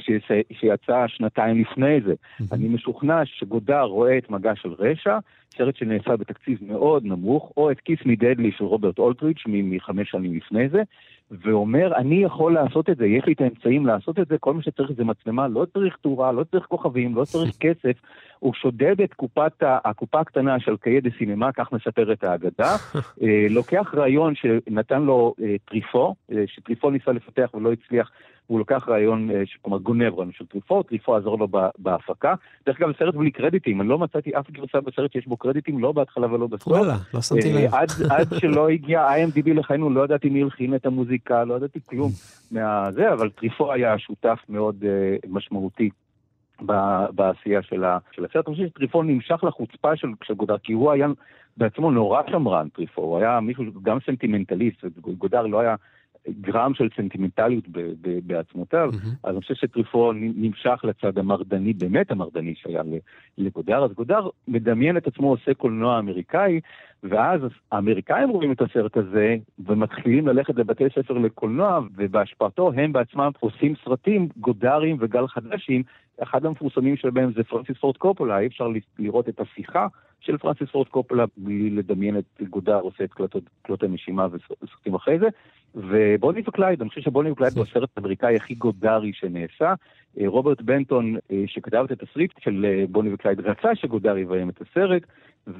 [SPEAKER 8] שיצא- שנתיים לפני זה. אני משוכנע שגודר רואה את מגע של רשע, סרט שנעשה בתקציב מאוד נמוך, או את כיס מדדלי של רוברט אולטריץ' מחמש שנים לפני זה, ואומר, אני יכול לעשות את זה, יש לי את האמצעים לעשות את זה, כל מה שצריך זה מצלמה, לא צריך תאורה, לא צריך כוכבים, לא צריך <laughs> כסף. הוא שודד את קופת, הקופה הקטנה של קאיה דה סינמה, כך מספרת האגדה, <laughs> אה, לוקח רעיון שנתן לו אה, טריפו, אה, שטריפו ניסה לפתח ולא הצליח, הוא לוקח רעיון, אה, כלומר גונב רעיון של טריפו, טריפו עוזר לו בהפקה. דרך אגב, סרט בלי קרדיטים, אני לא מצאתי אף גרסה בסרט שיש בו קרדיטים, לא בהתחלה ולא בסוף.
[SPEAKER 4] וואלה, לא שמתי
[SPEAKER 8] אה,
[SPEAKER 4] לב.
[SPEAKER 8] עד, עד שלא הגיע IMDb לחיינו, לא ידעתי מי הלחין את המוזיקה, לא ידעתי כלום מהזה, אבל טריפו היה שותף מאוד אה, משמעותי. בעשייה של, ה, של הסרט. אני חושב שטריפו נמשך לחוצפה של, של גודאר, כי הוא היה בעצמו נורא שמרן, טריפו. הוא היה מישהו גם סנטימנטליסט, וגודאר לא היה גרם של סנטימנטליות ב, ב, בעצמותיו.
[SPEAKER 4] מהמם.
[SPEAKER 8] אז אני חושב שטריפו נמשך לצד המרדני, באמת המרדני שהיה לגודאר, אז גודאר מדמיין את עצמו עושה קולנוע אמריקאי, ואז האמריקאים רואים את הסרט הזה, ומתחילים ללכת לבתי ספר לקולנוע, ובהשפעתו הם בעצמם עושים סרטים גודארים וגל חדשים. אחד המפורסמים שבהם זה פרנסיס פורד קופולה, אי אפשר לראות את השיחה של פרנסיס פורד קופולה בלי לדמיין את גודאר עושה את עד כלות הנשימה וסרטים אחרי זה. ובוני וקלייד, אני חושב שבוני וקלייד הוא הסרט האמריקאי הכי גודארי שנעשה. אה, רוברט בנטון, אה, שכתב את התסריט של אה, בוני וקלייד, רצה שגודאר יביים את הסרט,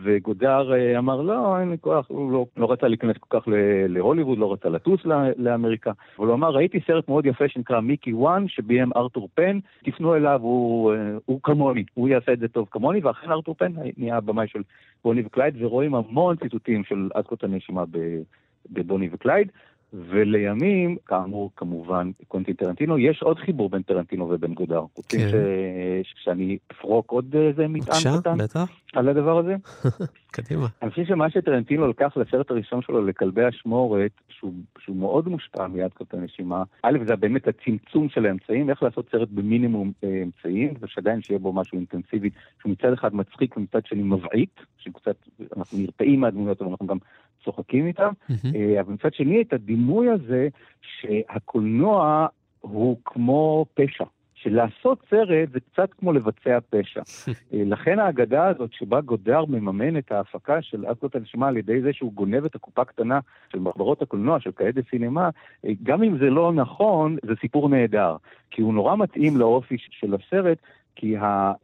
[SPEAKER 8] וגודאר אמר, לא, אין לי כוח, הוא לא, לא רצה להיכנס כל כך להוליווד, לא רצה לטוס לאמריקה. אבל הוא אמר, ראיתי סרט מאוד יפה שנקרא מיקי וואן, שביים ארתור פן, תפנו אליו, הוא, הוא כמוני, הוא יעשה את זה טוב כמוני, ואכן ארתור פן נהיה הבמאי של בוני וקלייד, ורואים המון ציטוטים של עד כלות הנשימה בבוני וקלייד. ולימים, כאמור, כמובן, קוונטין טרנטינו, יש עוד חיבור בין טרנטינו ובין גודאר. רוצים
[SPEAKER 4] כן.
[SPEAKER 8] ש... שאני אפרוק עוד איזה מטען
[SPEAKER 4] בבקשה,
[SPEAKER 8] קטן
[SPEAKER 4] בטח,
[SPEAKER 8] על הדבר הזה? <laughs>
[SPEAKER 4] קדימה.
[SPEAKER 8] אני חושב שמה שטרנטינו לקח לסרט הראשון שלו, לכלבי אשמורת, שהוא, שהוא מאוד מושפע מעד כלות הנשימה, א', זה באמת הצמצום של האמצעים, איך לעשות סרט במינימום אה, אמצעים, ושעדיין שיהיה בו משהו אינטנסיבי, שהוא מצד אחד מצחיק ומצד שני מבעית, שקצת, אנחנו נרתעים מהדמויות, אבל אנחנו גם צוחקים איתם. אה, אבל מצד שני את הדימוי הזה שהקולנוע הוא כמו פשע. שלעשות סרט זה קצת כמו לבצע פשע. <laughs> אה, לכן האגדה הזאת שבה גודר מממן את ההפקה של אסקוט הנשמה על ידי זה שהוא גונב את הקופה הקטנה של מחברות הקולנוע, של קהד סינמה, אה, גם אם זה לא נכון, זה סיפור נהדר. כי הוא נורא מתאים לאופי של הסרט, כי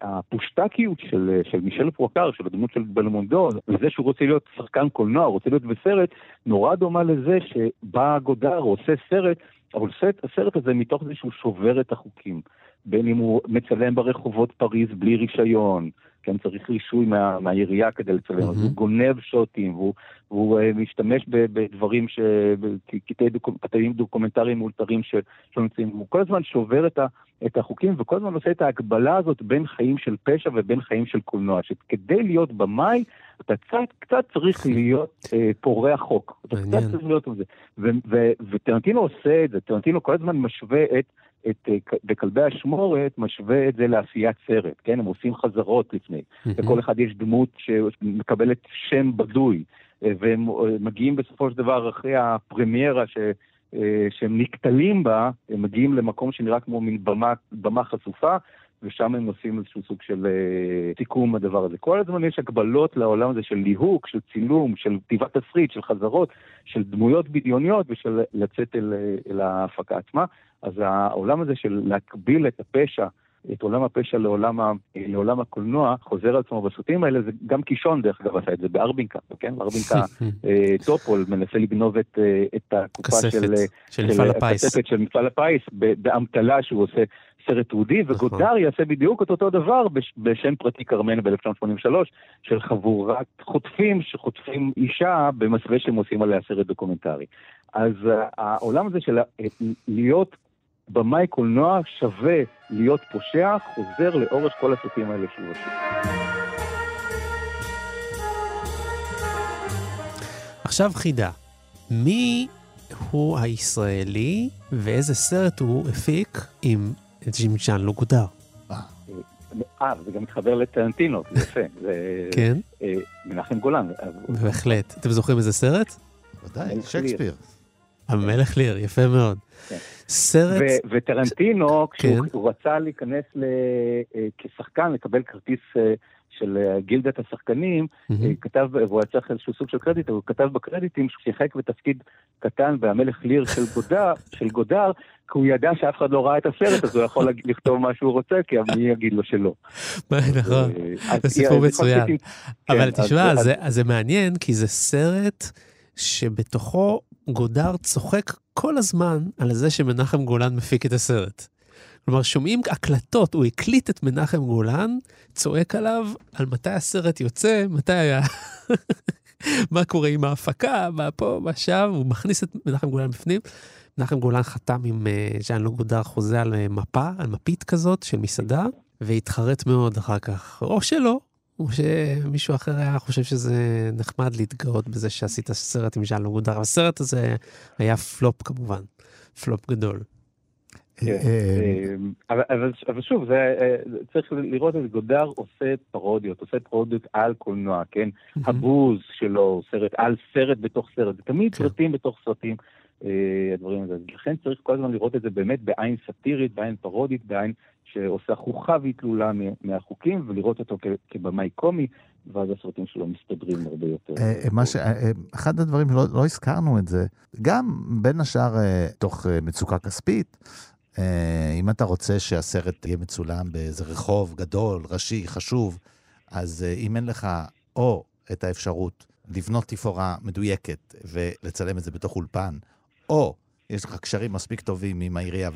[SPEAKER 8] הפושטקיות של, של מישל פרוקר, של הדמות של בלמונדו, וזה שהוא רוצה להיות שחקן קולנוע, רוצה להיות בסרט, נורא דומה לזה שבא גודר, עושה סרט, אבל עושה את הסרט הזה מתוך זה שהוא שובר את החוקים. בין אם הוא מצלם ברחובות פריז בלי רישיון, כן, צריך רישוי מה, מהעירייה כדי לצלם, אז
[SPEAKER 4] מהמם.
[SPEAKER 8] הוא גונב שוטים, והוא, והוא uh, משתמש בדברים, ש... קטעים דוקומנטריים מאולתרים ש- שלא נמצאים, הוא כל הזמן שובר את, ה... את החוקים, וכל הזמן עושה את ההקבלה הזאת בין חיים של פשע ובין חיים של קולנוע, שכדי להיות במאי, אתה קצת, קצת צריך <laughs> להיות אה, פורע חוק. אתה. קצת צריך להיות עם זה. וטרנטינו עושה את זה, טרנטינו כל הזמן משווה את... את, אה, בכלבי אשמורת משווה את זה לעשיית סרט, כן? הם עושים חזרות לפני. לכל אחד יש דמות שמקבלת שם בדוי, אה, והם אה, מגיעים בסופו של דבר אחרי הפרמיירה ש... שהם נקטלים בה, הם מגיעים למקום שנראה כמו מין במה, במה חשופה, ושם הם עושים איזשהו סוג של אה, סיכום הדבר הזה. כל הזמן יש הגבלות לעולם הזה של ליהוק, של צילום, של כתיבת תסריט, של חזרות, של דמויות בדיוניות ושל לצאת אל, אה, אל ההפקה עצמה. אז העולם הזה של להקביל את הפשע את עולם הפשע לעולם, ה, לעולם הקולנוע, חוזר על עצמו בסרטים האלה, זה גם קישון דרך אגב עשה את זה בארבינקה, כן? בארבינקה <laughs> אה, טופול מנסה לגנוב את, אה, את הקופה של, אה,
[SPEAKER 4] של מפעל הפיס.
[SPEAKER 8] הכספת של מפעל הפיס באמתלה שהוא עושה סרט תיעודי,
[SPEAKER 4] נכון.
[SPEAKER 8] וגודאר יעשה בדיוק את אותו דבר בש, בשם פרטי כרמן ב-1983, של חבורת חוטפים שחוטפים אישה במסווה שהם עושים עליה סרט דוקומנטרי. אז העולם הזה של להיות במאי קולנוע שווה להיות פושע, חוזר לאורך כל הסרטים האלה שהוא עושה.
[SPEAKER 4] עכשיו חידה, מי הוא הישראלי ואיזה סרט הוא הפיק עם ג'ימצ'אן לוגודר?
[SPEAKER 8] אה, זה גם מתחבר לטרנטינו, זה יפה. <laughs> זה
[SPEAKER 4] כן,
[SPEAKER 8] אה, מנחם גולן.
[SPEAKER 4] בהחלט. אתם זוכרים איזה סרט?
[SPEAKER 5] ודאי, שייקספיר.
[SPEAKER 4] המלך ליר, יפה מאוד.
[SPEAKER 8] כן.
[SPEAKER 4] סרט,
[SPEAKER 8] ו- וטרנטינו, כשהוא
[SPEAKER 4] כן.
[SPEAKER 8] רצה להיכנס ל- אה, כשחקן, לקבל כרטיס אה, של אה, גילדת השחקנים. אה, כתב, והוא היה צריך איזשהו סוג של קרדיט, הוא כתב בקרדיטים שהוא שיחק בתפקיד קטן בהמלך ליר של גודר, <laughs> של גודר, כי הוא ידע שאף אחד לא ראה את הסרט, אז הוא יכול <laughs> לכתוב מה שהוא רוצה, כי מי יגיד לו שלא.
[SPEAKER 4] נכון. זה סיפור מצוין. אבל
[SPEAKER 8] כן,
[SPEAKER 4] תשמע, זה מעניין, כי זה סרט שבתוכו גודר צוחק כל הזמן על זה שמנחם גולן מפיק את הסרט. כלומר, שומעים הקלטות, הוא הקליט את מנחם גולן, צועק עליו על מתי הסרט יוצא, מתי היה... <laughs> מה קורה עם ההפקה, מה פה, מה שם, הוא מכניס את מנחם גולן בפנים. מנחם גולן חתם עם אה, ז'אן לוק גודר חוזה על אה, מפה, על מפית כזאת של מסעדה, והתחרט מאוד אחר כך. או שלא, או שמישהו אחר היה חושב שזה נחמד להתגאות בזה שעשית סרט עם ז'אן לוק גודר. הסרט הזה היה פלופ כמובן, פלופ גדול.
[SPEAKER 8] כן,
[SPEAKER 5] אה,
[SPEAKER 8] אה, אבל, אבל, אבל שוב, זה, אה, צריך לראות את גודר עושה פרודיות, עושה פרודיות על קולנוע, כן? הבוז שלו, סרט על סרט בתוך סרט, זה תמיד
[SPEAKER 4] כן.
[SPEAKER 8] סרטים בתוך סרטים, אה, הדברים האלה. לכן צריך כל הזמן לראות את זה באמת בעין סאטירית, בעין פרודית, בעין שעושה חוכא ואטלולה מה- מהחוקים, ולראות אותו כבמאי קומי, ואז הסרטים שלו מסתדרים הרבה יותר.
[SPEAKER 5] אה. אה, אחד הדברים, לא, לא הזכרנו את זה, גם בין השאר אה, תוך אה, מצוקה כספית, אה, אם אתה רוצה שהסרט יהיה מצולם באיזה רחוב גדול, ראשי, חשוב, אז אה, אם אין לך או את האפשרות לבנות תפאורה מדויקת ולצלם את זה בתוך אולפן, או יש לך קשרים מספיק טובים עם העירייה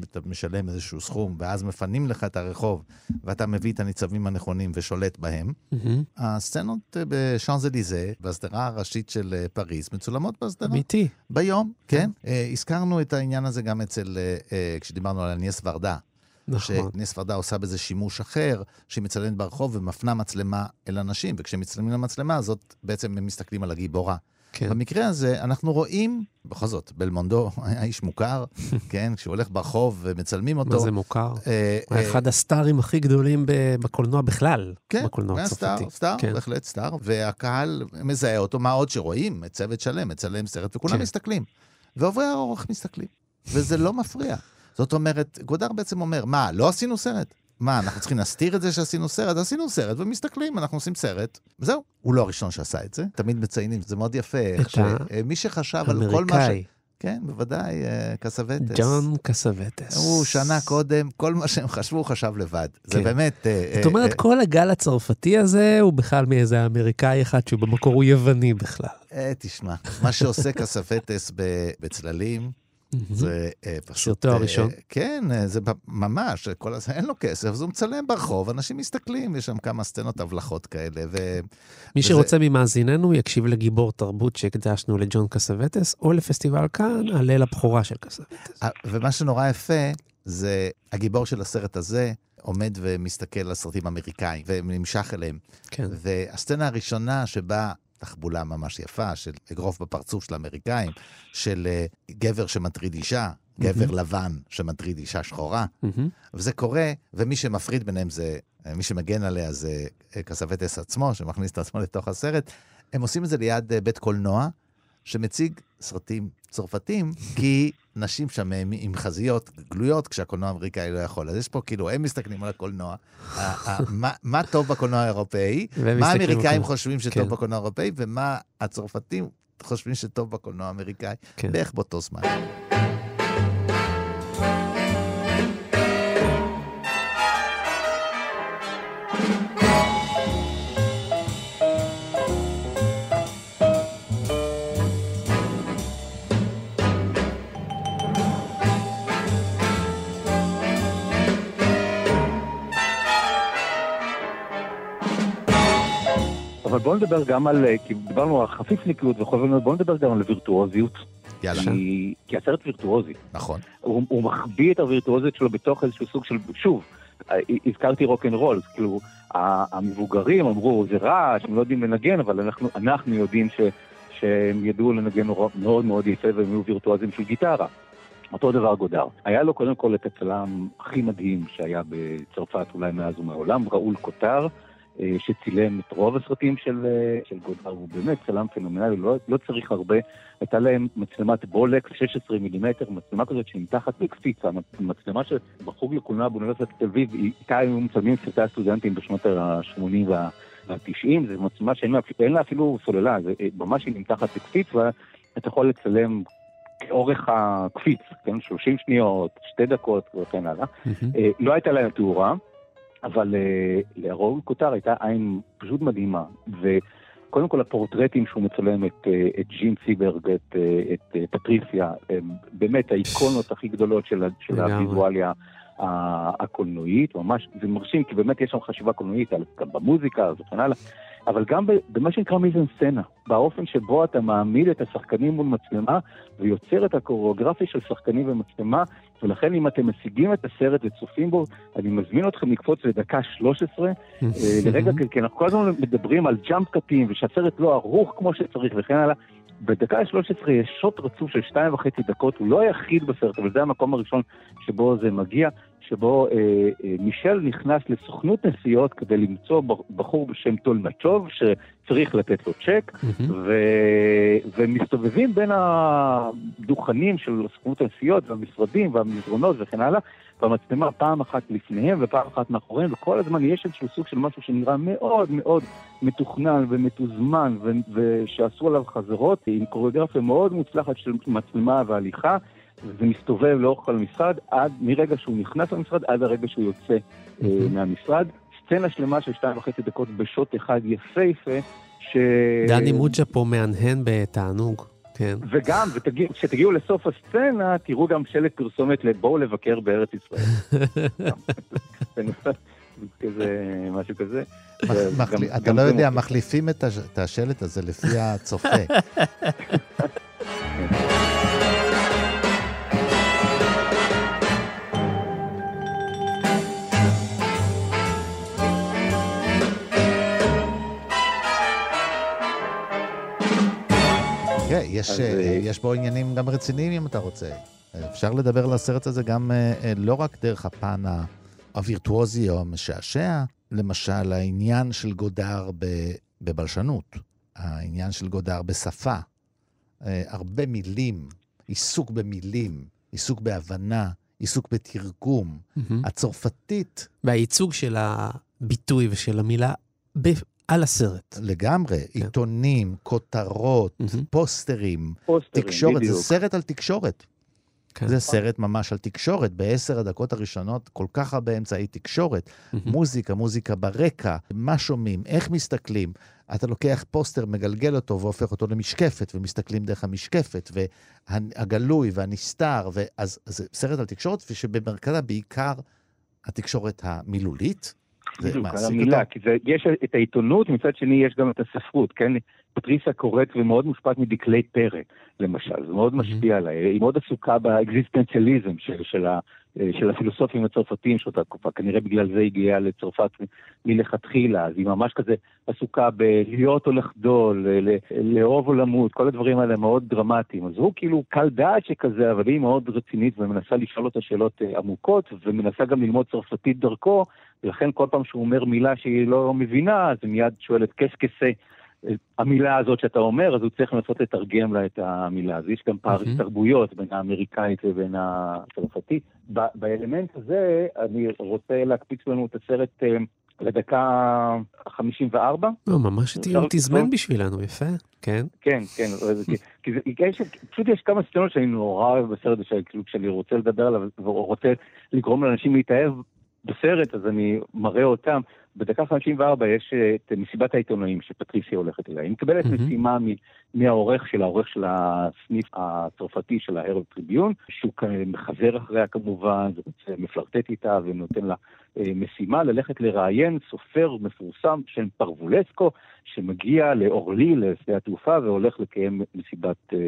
[SPEAKER 5] ואתה משלם איזשהו סכום, ואז מפנים לך את הרחוב, ואתה מביא את הניצבים הנכונים ושולט בהם,
[SPEAKER 4] מהמם.
[SPEAKER 5] הסצנות אה, בשאנזליזה, בהסדרה הראשית של אה, פריז, מצולמות בהסדרה
[SPEAKER 4] אמיתי.
[SPEAKER 5] ביום, כן? אה, הזכרנו את העניין הזה גם אצל, אה, אה, כשדיברנו על אניאס ורדה.
[SPEAKER 4] נכון.
[SPEAKER 5] שאניאס ורדה עושה בזה שימוש אחר, שהיא מצלמת ברחוב ומפנה מצלמה אל אנשים, וכשמצלמים למצלמה הזאת, בעצם הם מסתכלים על הגיבורה.
[SPEAKER 4] כן.
[SPEAKER 5] במקרה הזה, אנחנו רואים, בכל זאת, בלמונדו <laughs> היה איש מוכר, <laughs> כן, כשהוא הולך ברחוב ומצלמים אותו.
[SPEAKER 4] מה זה מוכר? הוא היה
[SPEAKER 5] אה,
[SPEAKER 4] אחד הסטארים הכי גדולים בקולנוע בכלל.
[SPEAKER 5] כן,
[SPEAKER 4] בקולנוע
[SPEAKER 5] הוא היה סטאר,
[SPEAKER 4] הצרפתי.
[SPEAKER 5] סטאר,
[SPEAKER 4] כן.
[SPEAKER 5] בהחלט סטאר, והקהל מזהה אותו, מה עוד שרואים? צוות שלם, מצלם סרט, וכולם
[SPEAKER 4] כן.
[SPEAKER 5] מסתכלים. ועוברי האורח מסתכלים, וזה לא מפריע. זאת אומרת, גודר בעצם אומר, מה, לא עשינו סרט? מה, אנחנו צריכים להסתיר את זה שעשינו סרט? עשינו סרט ומסתכלים, אנחנו עושים סרט, וזהו. הוא לא הראשון שעשה את זה, תמיד מציינים, זה מאוד יפה. איך
[SPEAKER 4] את ה-
[SPEAKER 5] שמי שחשב על כל מה ש...
[SPEAKER 4] אמריקאי,
[SPEAKER 5] כן, בוודאי, אה, קסווטס.
[SPEAKER 4] ג'ון קסווטס.
[SPEAKER 5] הוא שנה קודם, כל מה שהם חשבו, הוא חשב לבד. זה
[SPEAKER 4] כן.
[SPEAKER 5] באמת... אה,
[SPEAKER 4] זאת
[SPEAKER 5] אה,
[SPEAKER 4] אומרת,
[SPEAKER 5] אה,
[SPEAKER 4] כל הגל הצרפתי הזה הוא בכלל מאיזה אמריקאי אחד שהוא במקור הוא יווני בכלל.
[SPEAKER 5] אה, תשמע, מה שעושה קסאווטס בצללים, זה אה, פשוט...
[SPEAKER 4] סרטו
[SPEAKER 5] אה,
[SPEAKER 4] הראשון.
[SPEAKER 5] כן, אה, זה ממש, כל הזה, אין לו כסף, אז הוא מצלם ברחוב, אנשים מסתכלים, יש שם כמה סצנות הבלחות כאלה, ו...
[SPEAKER 4] מי
[SPEAKER 5] וזה-
[SPEAKER 4] שרוצה ממאזיננו יקשיב לגיבור תרבות שהקדשנו לג'ון קסאווטס, או לפסטיבל כאן, על ליל הבכורה של קסאווטס.
[SPEAKER 5] אה, ומה שנורא יפה, זה הגיבור של הסרט הזה עומד ומסתכל על סרטים אמריקאים, ונמשך אליהם.
[SPEAKER 4] כן.
[SPEAKER 5] והסצנה הראשונה שבה תחבולה ממש יפה, של אגרוף בפרצוף של האמריקאים, של אה, גבר שמטריד אישה, גבר לבן שמטריד אישה שחורה,
[SPEAKER 4] מהמם.
[SPEAKER 5] וזה קורה, ומי שמפריד ביניהם זה, מי שמגן עליה זה אה, קסווטס עצמו, שמכניס את עצמו לתוך הסרט. הם עושים את זה ליד אה, בית קולנוע, שמציג סרטים צרפתים, כי נשים שם הם עם חזיות גלויות, כשהקולנוע האמריקאי לא יכול. אז יש פה כאילו, הם מסתכלים על הקולנוע, מה- מה טוב בקולנוע האירופאי, <laughs> מה האמריקאים חושבים שטוב
[SPEAKER 4] כן.
[SPEAKER 5] בקולנוע האירופאי, ומה הצרפתים חושבים שטוב בקולנוע האמריקאי,
[SPEAKER 4] כן.
[SPEAKER 5] בערך באותו זמן.
[SPEAKER 8] בואו נדבר גם על, אה, כי דיברנו על חפיפניקיות וכו', בואו נדבר גם על וירטואוזיות.
[SPEAKER 5] יאללה,
[SPEAKER 8] כי, כי הסרט וירטואוזי.
[SPEAKER 5] נכון.
[SPEAKER 8] הוא, הוא מחביא את הווירטואוזיות שלו בתוך איזשהו סוג של, שוב, אה, הזכרתי רוק אנד רול, כאילו, המבוגרים אמרו, זה רעש, הם לא יודעים לנגן, אבל אנחנו, אנחנו יודעים ש, שהם ידעו לנגן מאוד מאוד יפה והם היו וירטואוזים של גיטרה. אותו דבר גודאר. היה לו קודם כל את הצלם הכי מדהים שהיה בצרפת אולי מאז ומעולם, ראול קוטר, שצילם את רוב הסרטים של, אה, של גודר, הוא באמת צלם פנומנלי, לא, לא צריך הרבה. הייתה להם מצלמת בולקס 16 מילימטר, מצלמה כזאת שנמתחת בקפיצה, מצלמה שבחוג לקולנוע באוניברסיטת תל אביב, איתה היו מצלמים סרטי הסטודנטים בשנות ה-80 וה-90, זו מצלמה שאין לה, אין לה אפילו סוללה, זה אה, ממש היא נמתחת בקפיץ, ואתה יכול לצלם כאורך הקפיץ, כן, 30 שניות, שתי דקות וכן הלאה. אה, לא הייתה להם תאורה, אבל אה, לראול קוטר הייתה עין פשוט מדהימה. וקודם כל הפורטרטים שהוא מצלם את, אה, את ג'ין סיברג, את, אה, את אה, פטריסיה, הם באמת האיקונות הכי גדולות של, של. הוויזואליה הקולנועית, ממש, זה מרשים, כי באמת יש שם חשיבה קולנועית, על- גם במוזיקה וכן הלאה. אבל גם במה שנקרא מיזן סצנה, באופן שבו אתה מעמיד את השחקנים מול מצלמה ויוצר את הקוריאוגרפיה של שחקנים ומצלמה, ולכן אם אתם משיגים את הסרט וצופים בו, אני מזמין אתכם לקפוץ לדקה 13, אה, <laughs> לרגע, כי- אנחנו כל הזמן מדברים על ג'אמפ קאטים, ושהסרט לא ערוך כמו שצריך וכן הלאה. בדקה 13 יש שוט רצוף של שתיים וחצי דקות, הוא לא היחיד בסרט, אבל זה המקום הראשון שבו זה מגיע, שבו אה, אה, מישל נכנס לסוכנות נסיעות כדי למצוא בחור בשם טולמצ'וב, שצריך לתת לו צ'ק,
[SPEAKER 4] מהמם.
[SPEAKER 8] ו... ומסתובבים בין הדוכנים של סוכנות הנסיעות והמשרדים והמסדרונות וכן הלאה, והמצלמה פעם אחת לפניהם ופעם אחת מאחוריהם, וכל הזמן יש איזשהו סוג של משהו שנראה מאוד מאוד מתוכנן ומתוזמן, ו... ושעשו עליו חזרות, עם קוריאוגרפיה מאוד מוצלחת של מצלמה והליכה. וזה מסתובב לאורך כל המשרד, עד מרגע שהוא נכנס למשרד עד הרגע שהוא יוצא אה, מהמשרד. סצנה שלמה של שתיים וחצי דקות בשוט אחד יפהפה, ש...
[SPEAKER 4] דני מוג'ה פה מהנהן בתענוג, כן.
[SPEAKER 8] וגם, כשתגיעו לסוף הסצנה, תראו גם שלט פרסומת לבואו לבקר בארץ ישראל. <laughs> כזה, משהו כזה.
[SPEAKER 5] אתה לא יודע. מחליפים את השלט הזה לפי הצופה. <laughs> יש,
[SPEAKER 8] אז,
[SPEAKER 5] אה,
[SPEAKER 8] אה,
[SPEAKER 5] יש בו עניינים גם רציניים אם אתה רוצה. אפשר לדבר על הסרט הזה גם אה, לא רק דרך הפן הווירטואוזי או המשעשע, למשל העניין של גודר בבלשנות, העניין של גודר בשפה, הרבה מילים, עיסוק במילים, עיסוק בהבנה, עיסוק בתרגום.
[SPEAKER 4] מהמם.
[SPEAKER 5] הצרפתית
[SPEAKER 4] והייצוג של הביטוי ושל המילה על הסרט.
[SPEAKER 5] לגמרי, עיתונים, כותרות,
[SPEAKER 4] מהמם.
[SPEAKER 5] פוסטרים,
[SPEAKER 8] פוסטרים,
[SPEAKER 5] תקשורת,
[SPEAKER 8] בדיוק.
[SPEAKER 5] זה סרט על תקשורת.
[SPEAKER 4] כן.
[SPEAKER 5] זה סרט ממש על תקשורת. בעשר הדקות הראשונות, כל כך הרבה אמצעי תקשורת.
[SPEAKER 4] מהמם.
[SPEAKER 5] מוזיקה, מוזיקה ברקע, מה שומעים, איך מסתכלים. אתה לוקח פוסטר, מגלגל אותו והופך אותו למשקפת, ומסתכלים דרך המשקפת, והגלוי והנסתר, ואז אז זה סרט על תקשורת, ושבמרכזה בעיקר התקשורת המילולית.
[SPEAKER 8] בדיוק, על המילה,
[SPEAKER 5] אותו.
[SPEAKER 8] כי זה, יש את העיתונות, מצד שני יש גם את הספרות, כן? פטריסיה קוראת ומאוד מושפעת מדקלי פרא, למשל, זה מאוד משפיע עליי, היא מאוד עסוקה באקזיסטנציאליזם של, של, ה, של הפילוסופים הצרפתיים של אותה תקופה, כנראה בגלל זה הגיעה לצרפת מלכתחילה, אז היא ממש כזה עסוקה בלהיות או לחדול, ל- לאהוב או למות, כל הדברים האלה מאוד דרמטיים, אז הוא כאילו קל דעת שכזה, אבל היא מאוד רצינית ומנסה לשאול אותה שאלות אה, עמוקות, ומנסה גם ללמוד צרפתית דרכו, ולכן כל פעם שהוא אומר מילה שהיא לא מבינה, אז היא מיד שואלת קסקסה. המילה הזאת שאתה אומר, אז הוא צריך לנסות לתרגם לה את המילה. אז יש גם פער
[SPEAKER 4] מהמם.
[SPEAKER 8] תרבויות בין האמריקאית לבין הצרפתית. באלמנט הזה, אני רוצה להקפיץ לנו את הסרט אה, לדקה ה-54.
[SPEAKER 4] לא, ממש הוא תזמן? בשבילנו, יפה, כן.
[SPEAKER 8] כן, כן, כי- יש, פשוט יש כמה סצנות שאני נורא אוהב בסרט הזה, כשאני רוצה לדבר עליו ורוצה לגרום לאנשים להתאהב בסרט, אז אני מראה אותם. בדקה 54 יש אה, את מסיבת העיתונאים שפטריסיה הולכת אליה. היא מקבלת
[SPEAKER 4] מהמם.
[SPEAKER 8] משימה מהעורך של העורך של הסניף הצרפתי של הערב טריביון, שהוא מחזר אחריה כמובן, ומפלרטט איתה ונותן לה אה, משימה ללכת לראיין סופר מפורסם של פרוולסקו, שמגיע לאורלי, לשדה התעופה, והולך לקיים מסיבת אה,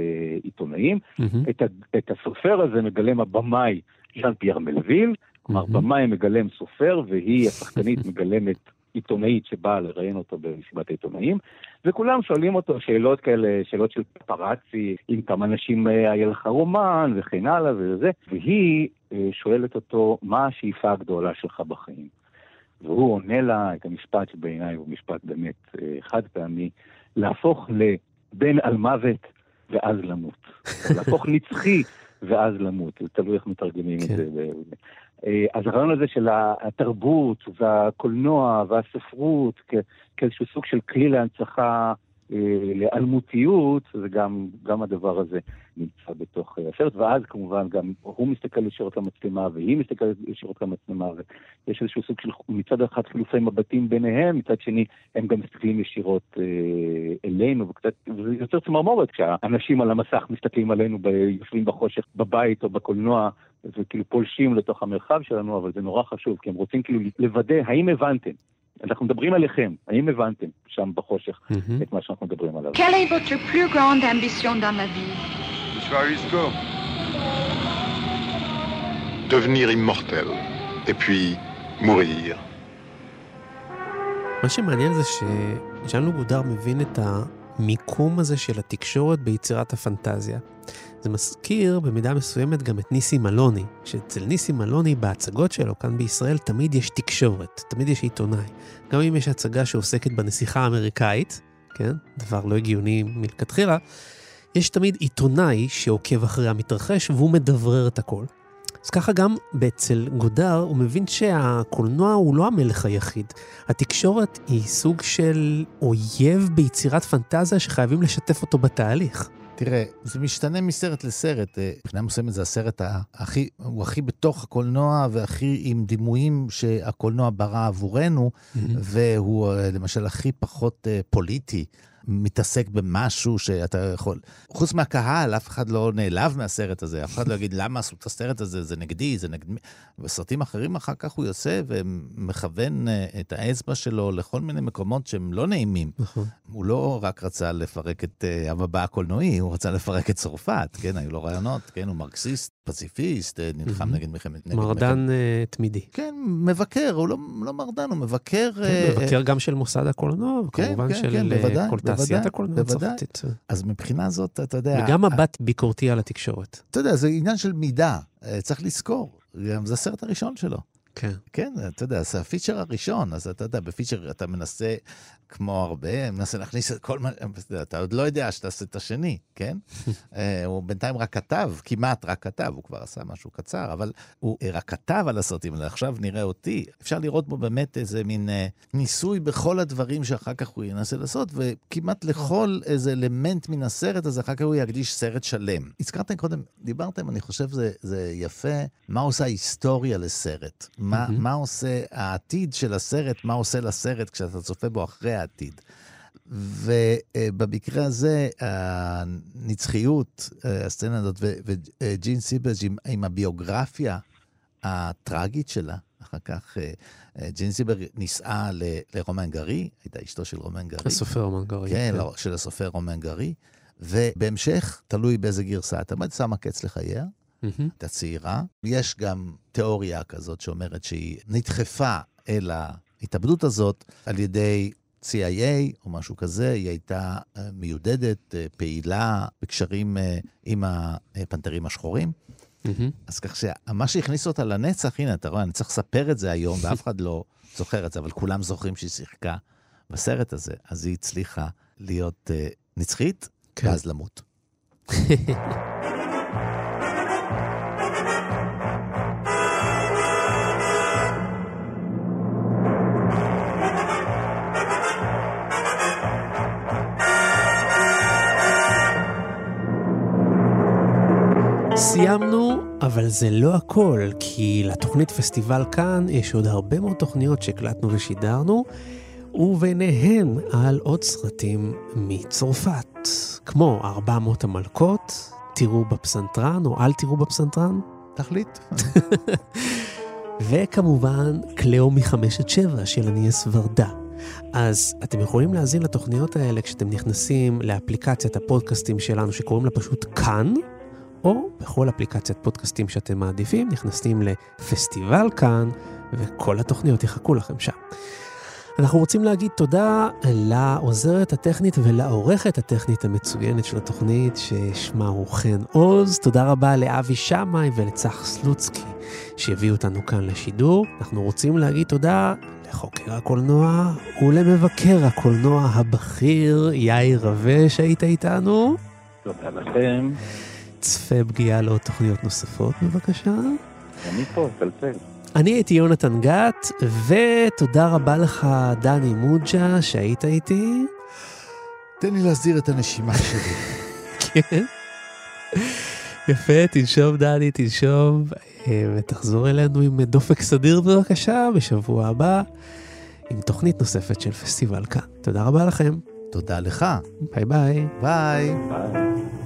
[SPEAKER 8] עיתונאים.
[SPEAKER 4] מהמם.
[SPEAKER 8] את, את הסופר הזה מגלם הבמאי ז'אן פייר מלוויל, כלומר
[SPEAKER 4] מהמם.
[SPEAKER 8] במאי מגלם סופר והיא השחקנית <laughs> מגלמת עיתונאית שבאה לראיין אותו במסיבת העיתונאים, וכולם שואלים אותו שאלות כאלה, שאלות של פפרצי, עם כמה אנשים אה, היה לך רומן וכן הלאה וזה, והיא אה, שואלת אותו, מה השאיפה הגדולה שלך בחיים? והוא עונה לה את המשפט שבעיניי הוא משפט באמת אה, חד פעמי, להפוך לבן על מוות ואז למות. <laughs> להפוך נצחי ואז למות, זה תלוי איך מתרגמים את
[SPEAKER 4] כן.
[SPEAKER 8] זה. אה, אז הרעיון הזה של התרבות והקולנוע והספרות כאיזשהו סוג של כלי להנצחה לאלמותיות, זה גם, גם הדבר הזה נמצא בתוך אה, הסרט, ואז כמובן גם הוא מסתכל ישירות למצלמה והיא מסתכלת ישירות למצלמה, ויש איזשהו סוג של מצד אחד חילופי מבטים ביניהם, מצד שני הם גם מסתכלים ישירות אה, אלינו, וקצת, וזה יוצר צמרמורת כשהאנשים על המסך מסתכלים עלינו, ב- יושבים בחושך בבית או בקולנוע, וכאילו פולשים לתוך המרחב שלנו, אבל זה נורא חשוב, כי הם רוצים כאילו לוודא האם הבנתם. אנחנו מדברים עליכם, האם הבנתם שם בחושך
[SPEAKER 4] מהמם.
[SPEAKER 8] את מה שאנחנו מדברים עליו?
[SPEAKER 7] Quelle est votre plus grande ambition dans la vie
[SPEAKER 9] Monsieur Arisco
[SPEAKER 10] devenir immortel, et puis mourir.
[SPEAKER 4] מה שמעניין זה שז'אן לוק גודר מבין את המיקום הזה של התקשורת ביצירת הפנטזיה. זה מזכיר במידה מסוימת גם את ניסים אלוני, שאצל ניסים אלוני בהצגות שלו כאן בישראל תמיד יש תקשורת, תמיד יש עיתונאי. גם אם יש הצגה שעוסקת בנסיכה האמריקאית, כן, דבר לא הגיוני מלכתחילה, יש תמיד עיתונאי שעוקב אחרי המתרחש והוא מדברר את הכל. אז ככה גם אצל גודר הוא מבין שהקולנוע הוא לא המלך היחיד. התקשורת היא סוג של אויב ביצירת פנטזיה שחייבים לשתף אותו בתהליך.
[SPEAKER 5] תראה, זה משתנה מסרט לסרט. אה, מבחינה מסוימת זה הסרט הכי, הוא הכי בתוך הקולנוע והכי עם דימויים שהקולנוע ברא עבורנו, והוא אה, למשל הכי פחות אה, פוליטי. מתעסק במשהו שאתה יכול... חוץ מהקהל, אף אחד לא נעלב מהסרט הזה, אף אחד לא יגיד למה עשו את הסרט הזה, זה נגדי, זה נגד... מי?" בסרטים אחרים אחר כך הוא יוצא ומכוון אה, את האצבע שלו לכל מיני מקומות שהם לא נעימים.
[SPEAKER 4] נכון.
[SPEAKER 5] הוא לא רק רצה לפרק את אה, המבע הקולנועי, הוא רצה לפרק את צרפת, כן, היו לו רעיונות, כן, הוא מרקסיסט. פציפיסט, אה, נלחם Mhm. נגד מלחמת... נגד
[SPEAKER 4] מרדן אה, תמידי.
[SPEAKER 5] כן, מבקר, הוא לא, לא מרדן, הוא מבקר...
[SPEAKER 4] כן,
[SPEAKER 5] אה,
[SPEAKER 4] מבקר גם של מוסד הקולנוע,
[SPEAKER 5] כן,
[SPEAKER 4] וכמובן
[SPEAKER 5] כן,
[SPEAKER 4] של
[SPEAKER 5] כן,
[SPEAKER 4] כל תעשיית הקולנוע. הצרפתית.
[SPEAKER 5] אז מבחינה זאת, אתה יודע...
[SPEAKER 4] וגם מבט ביקורתי על התקשורת.
[SPEAKER 5] אתה יודע, זה עניין של מידה, צריך לזכור. זה הסרט הראשון שלו.
[SPEAKER 4] כן.
[SPEAKER 5] כן, אתה יודע, זה הפיצ'ר הראשון, אז אתה יודע, בפיצ'ר אתה מנסה, כמו הרבה, מנסה להכניס את כל מה, אתה עוד לא יודע שתעשה את השני, כן? <laughs> אה, הוא בינתיים רק כתב, כמעט רק כתב, הוא כבר עשה משהו קצר, אבל הוא רק כתב על הסרטים האלה, עכשיו נראה אותי. אפשר לראות בו באמת איזה מין אה, ניסוי בכל הדברים שאחר כך הוא ינסה לעשות, וכמעט לכל איזה אלמנט מן הסרט הזה, אחר כך הוא יקדיש סרט שלם. הזכרתם קודם, דיברתם, אני חושב זה, זה יפה, מה עושה ההיסטוריה לסרט? מה,
[SPEAKER 4] מהמם.
[SPEAKER 5] מה עושה העתיד של הסרט, מה עושה לסרט כשאתה צופה בו אחרי העתיד. ובמקרה הזה, הנצחיות, אה, הסצנה הזאת, וג'ין סיברס עם, עם הביוגרפיה הטראגית שלה, אחר כך אה, אה, ג'ין סיברג נישאה לרומן גרי, הייתה אשתו של רומן גרי.
[SPEAKER 4] הסופר המנגרי.
[SPEAKER 5] כן, לא, של הסופר רומן גרי. ובהמשך, תלוי באיזה גרסה אתה עומד, שמה קץ לחייה,
[SPEAKER 4] מהמם.
[SPEAKER 5] הייתה צעירה. יש גם תיאוריה כזאת שאומרת שהיא נדחפה אל ההתאבדות הזאת על ידי CIA או משהו כזה, היא הייתה אה, מיודדת, אה, פעילה, בקשרים אה, עם הפנתרים השחורים.
[SPEAKER 4] מהמם.
[SPEAKER 5] אז כך שמה שהכניס אותה לנצח, הנה, אתה רואה, אני צריך לספר את זה היום, ואף אחד לא זוכר את זה, אבל כולם זוכרים שהיא שיחקה בסרט הזה, אז היא הצליחה להיות uh, נצחית.
[SPEAKER 4] כן.
[SPEAKER 5] ואז למות. <laughs>
[SPEAKER 4] סיימנו, אבל זה לא הכל, כי לתוכנית פסטיבל כאן יש עוד הרבה מאוד תוכניות שהקלטנו ושידרנו, וביניהן על עוד סרטים מצרפת, כמו 400 המלכות, תראו בפסנתרן או אל תראו בפסנתרן,
[SPEAKER 5] תחליט.
[SPEAKER 4] וכמובן קליאו מחמש עד שבע של אניאס ורדה. אז אתם יכולים להאזין לתוכניות האלה כשאתם נכנסים לאפליקציית הפודקאסטים שלנו שקוראים לה פשוט כאן, או בכל אפליקציית פודקאסטים שאתם מעדיפים, נכנסים לפסטיבל כאן, וכל התוכניות יחכו לכם שם. אנחנו רוצים להגיד תודה לעוזרת הטכנית ולעורכת הטכנית המצוינת של התוכנית, ששמה הוא חן עוז. תודה רבה לאבי שמאי ולצח סלוצקי, שהביאו אותנו כאן לשידור. אנחנו רוצים להגיד תודה לחוקר הקולנוע ולמבקר הקולנוע הבכיר, יאיר רווה, שהיית איתנו.
[SPEAKER 8] תודה לכם.
[SPEAKER 4] צפה פגיעה לעוד תוכניות נוספות, בבקשה.
[SPEAKER 8] אני פה, צלצל.
[SPEAKER 4] אני הייתי יונתן גת, ותודה רבה לך, דני מוג'ה, שהיית איתי.
[SPEAKER 5] תן לי להסדיר את הנשימה שלי. <laughs>
[SPEAKER 4] כן. יפה, תנשום דני, תנשום, אה, ותחזור אלינו עם דופק סדיר בבקשה, בשבוע הבא, עם תוכנית נוספת של פסטיבל כאן. תודה רבה לכם,
[SPEAKER 5] תודה לך.
[SPEAKER 4] ביי ביי.
[SPEAKER 5] ביי.
[SPEAKER 8] ביי.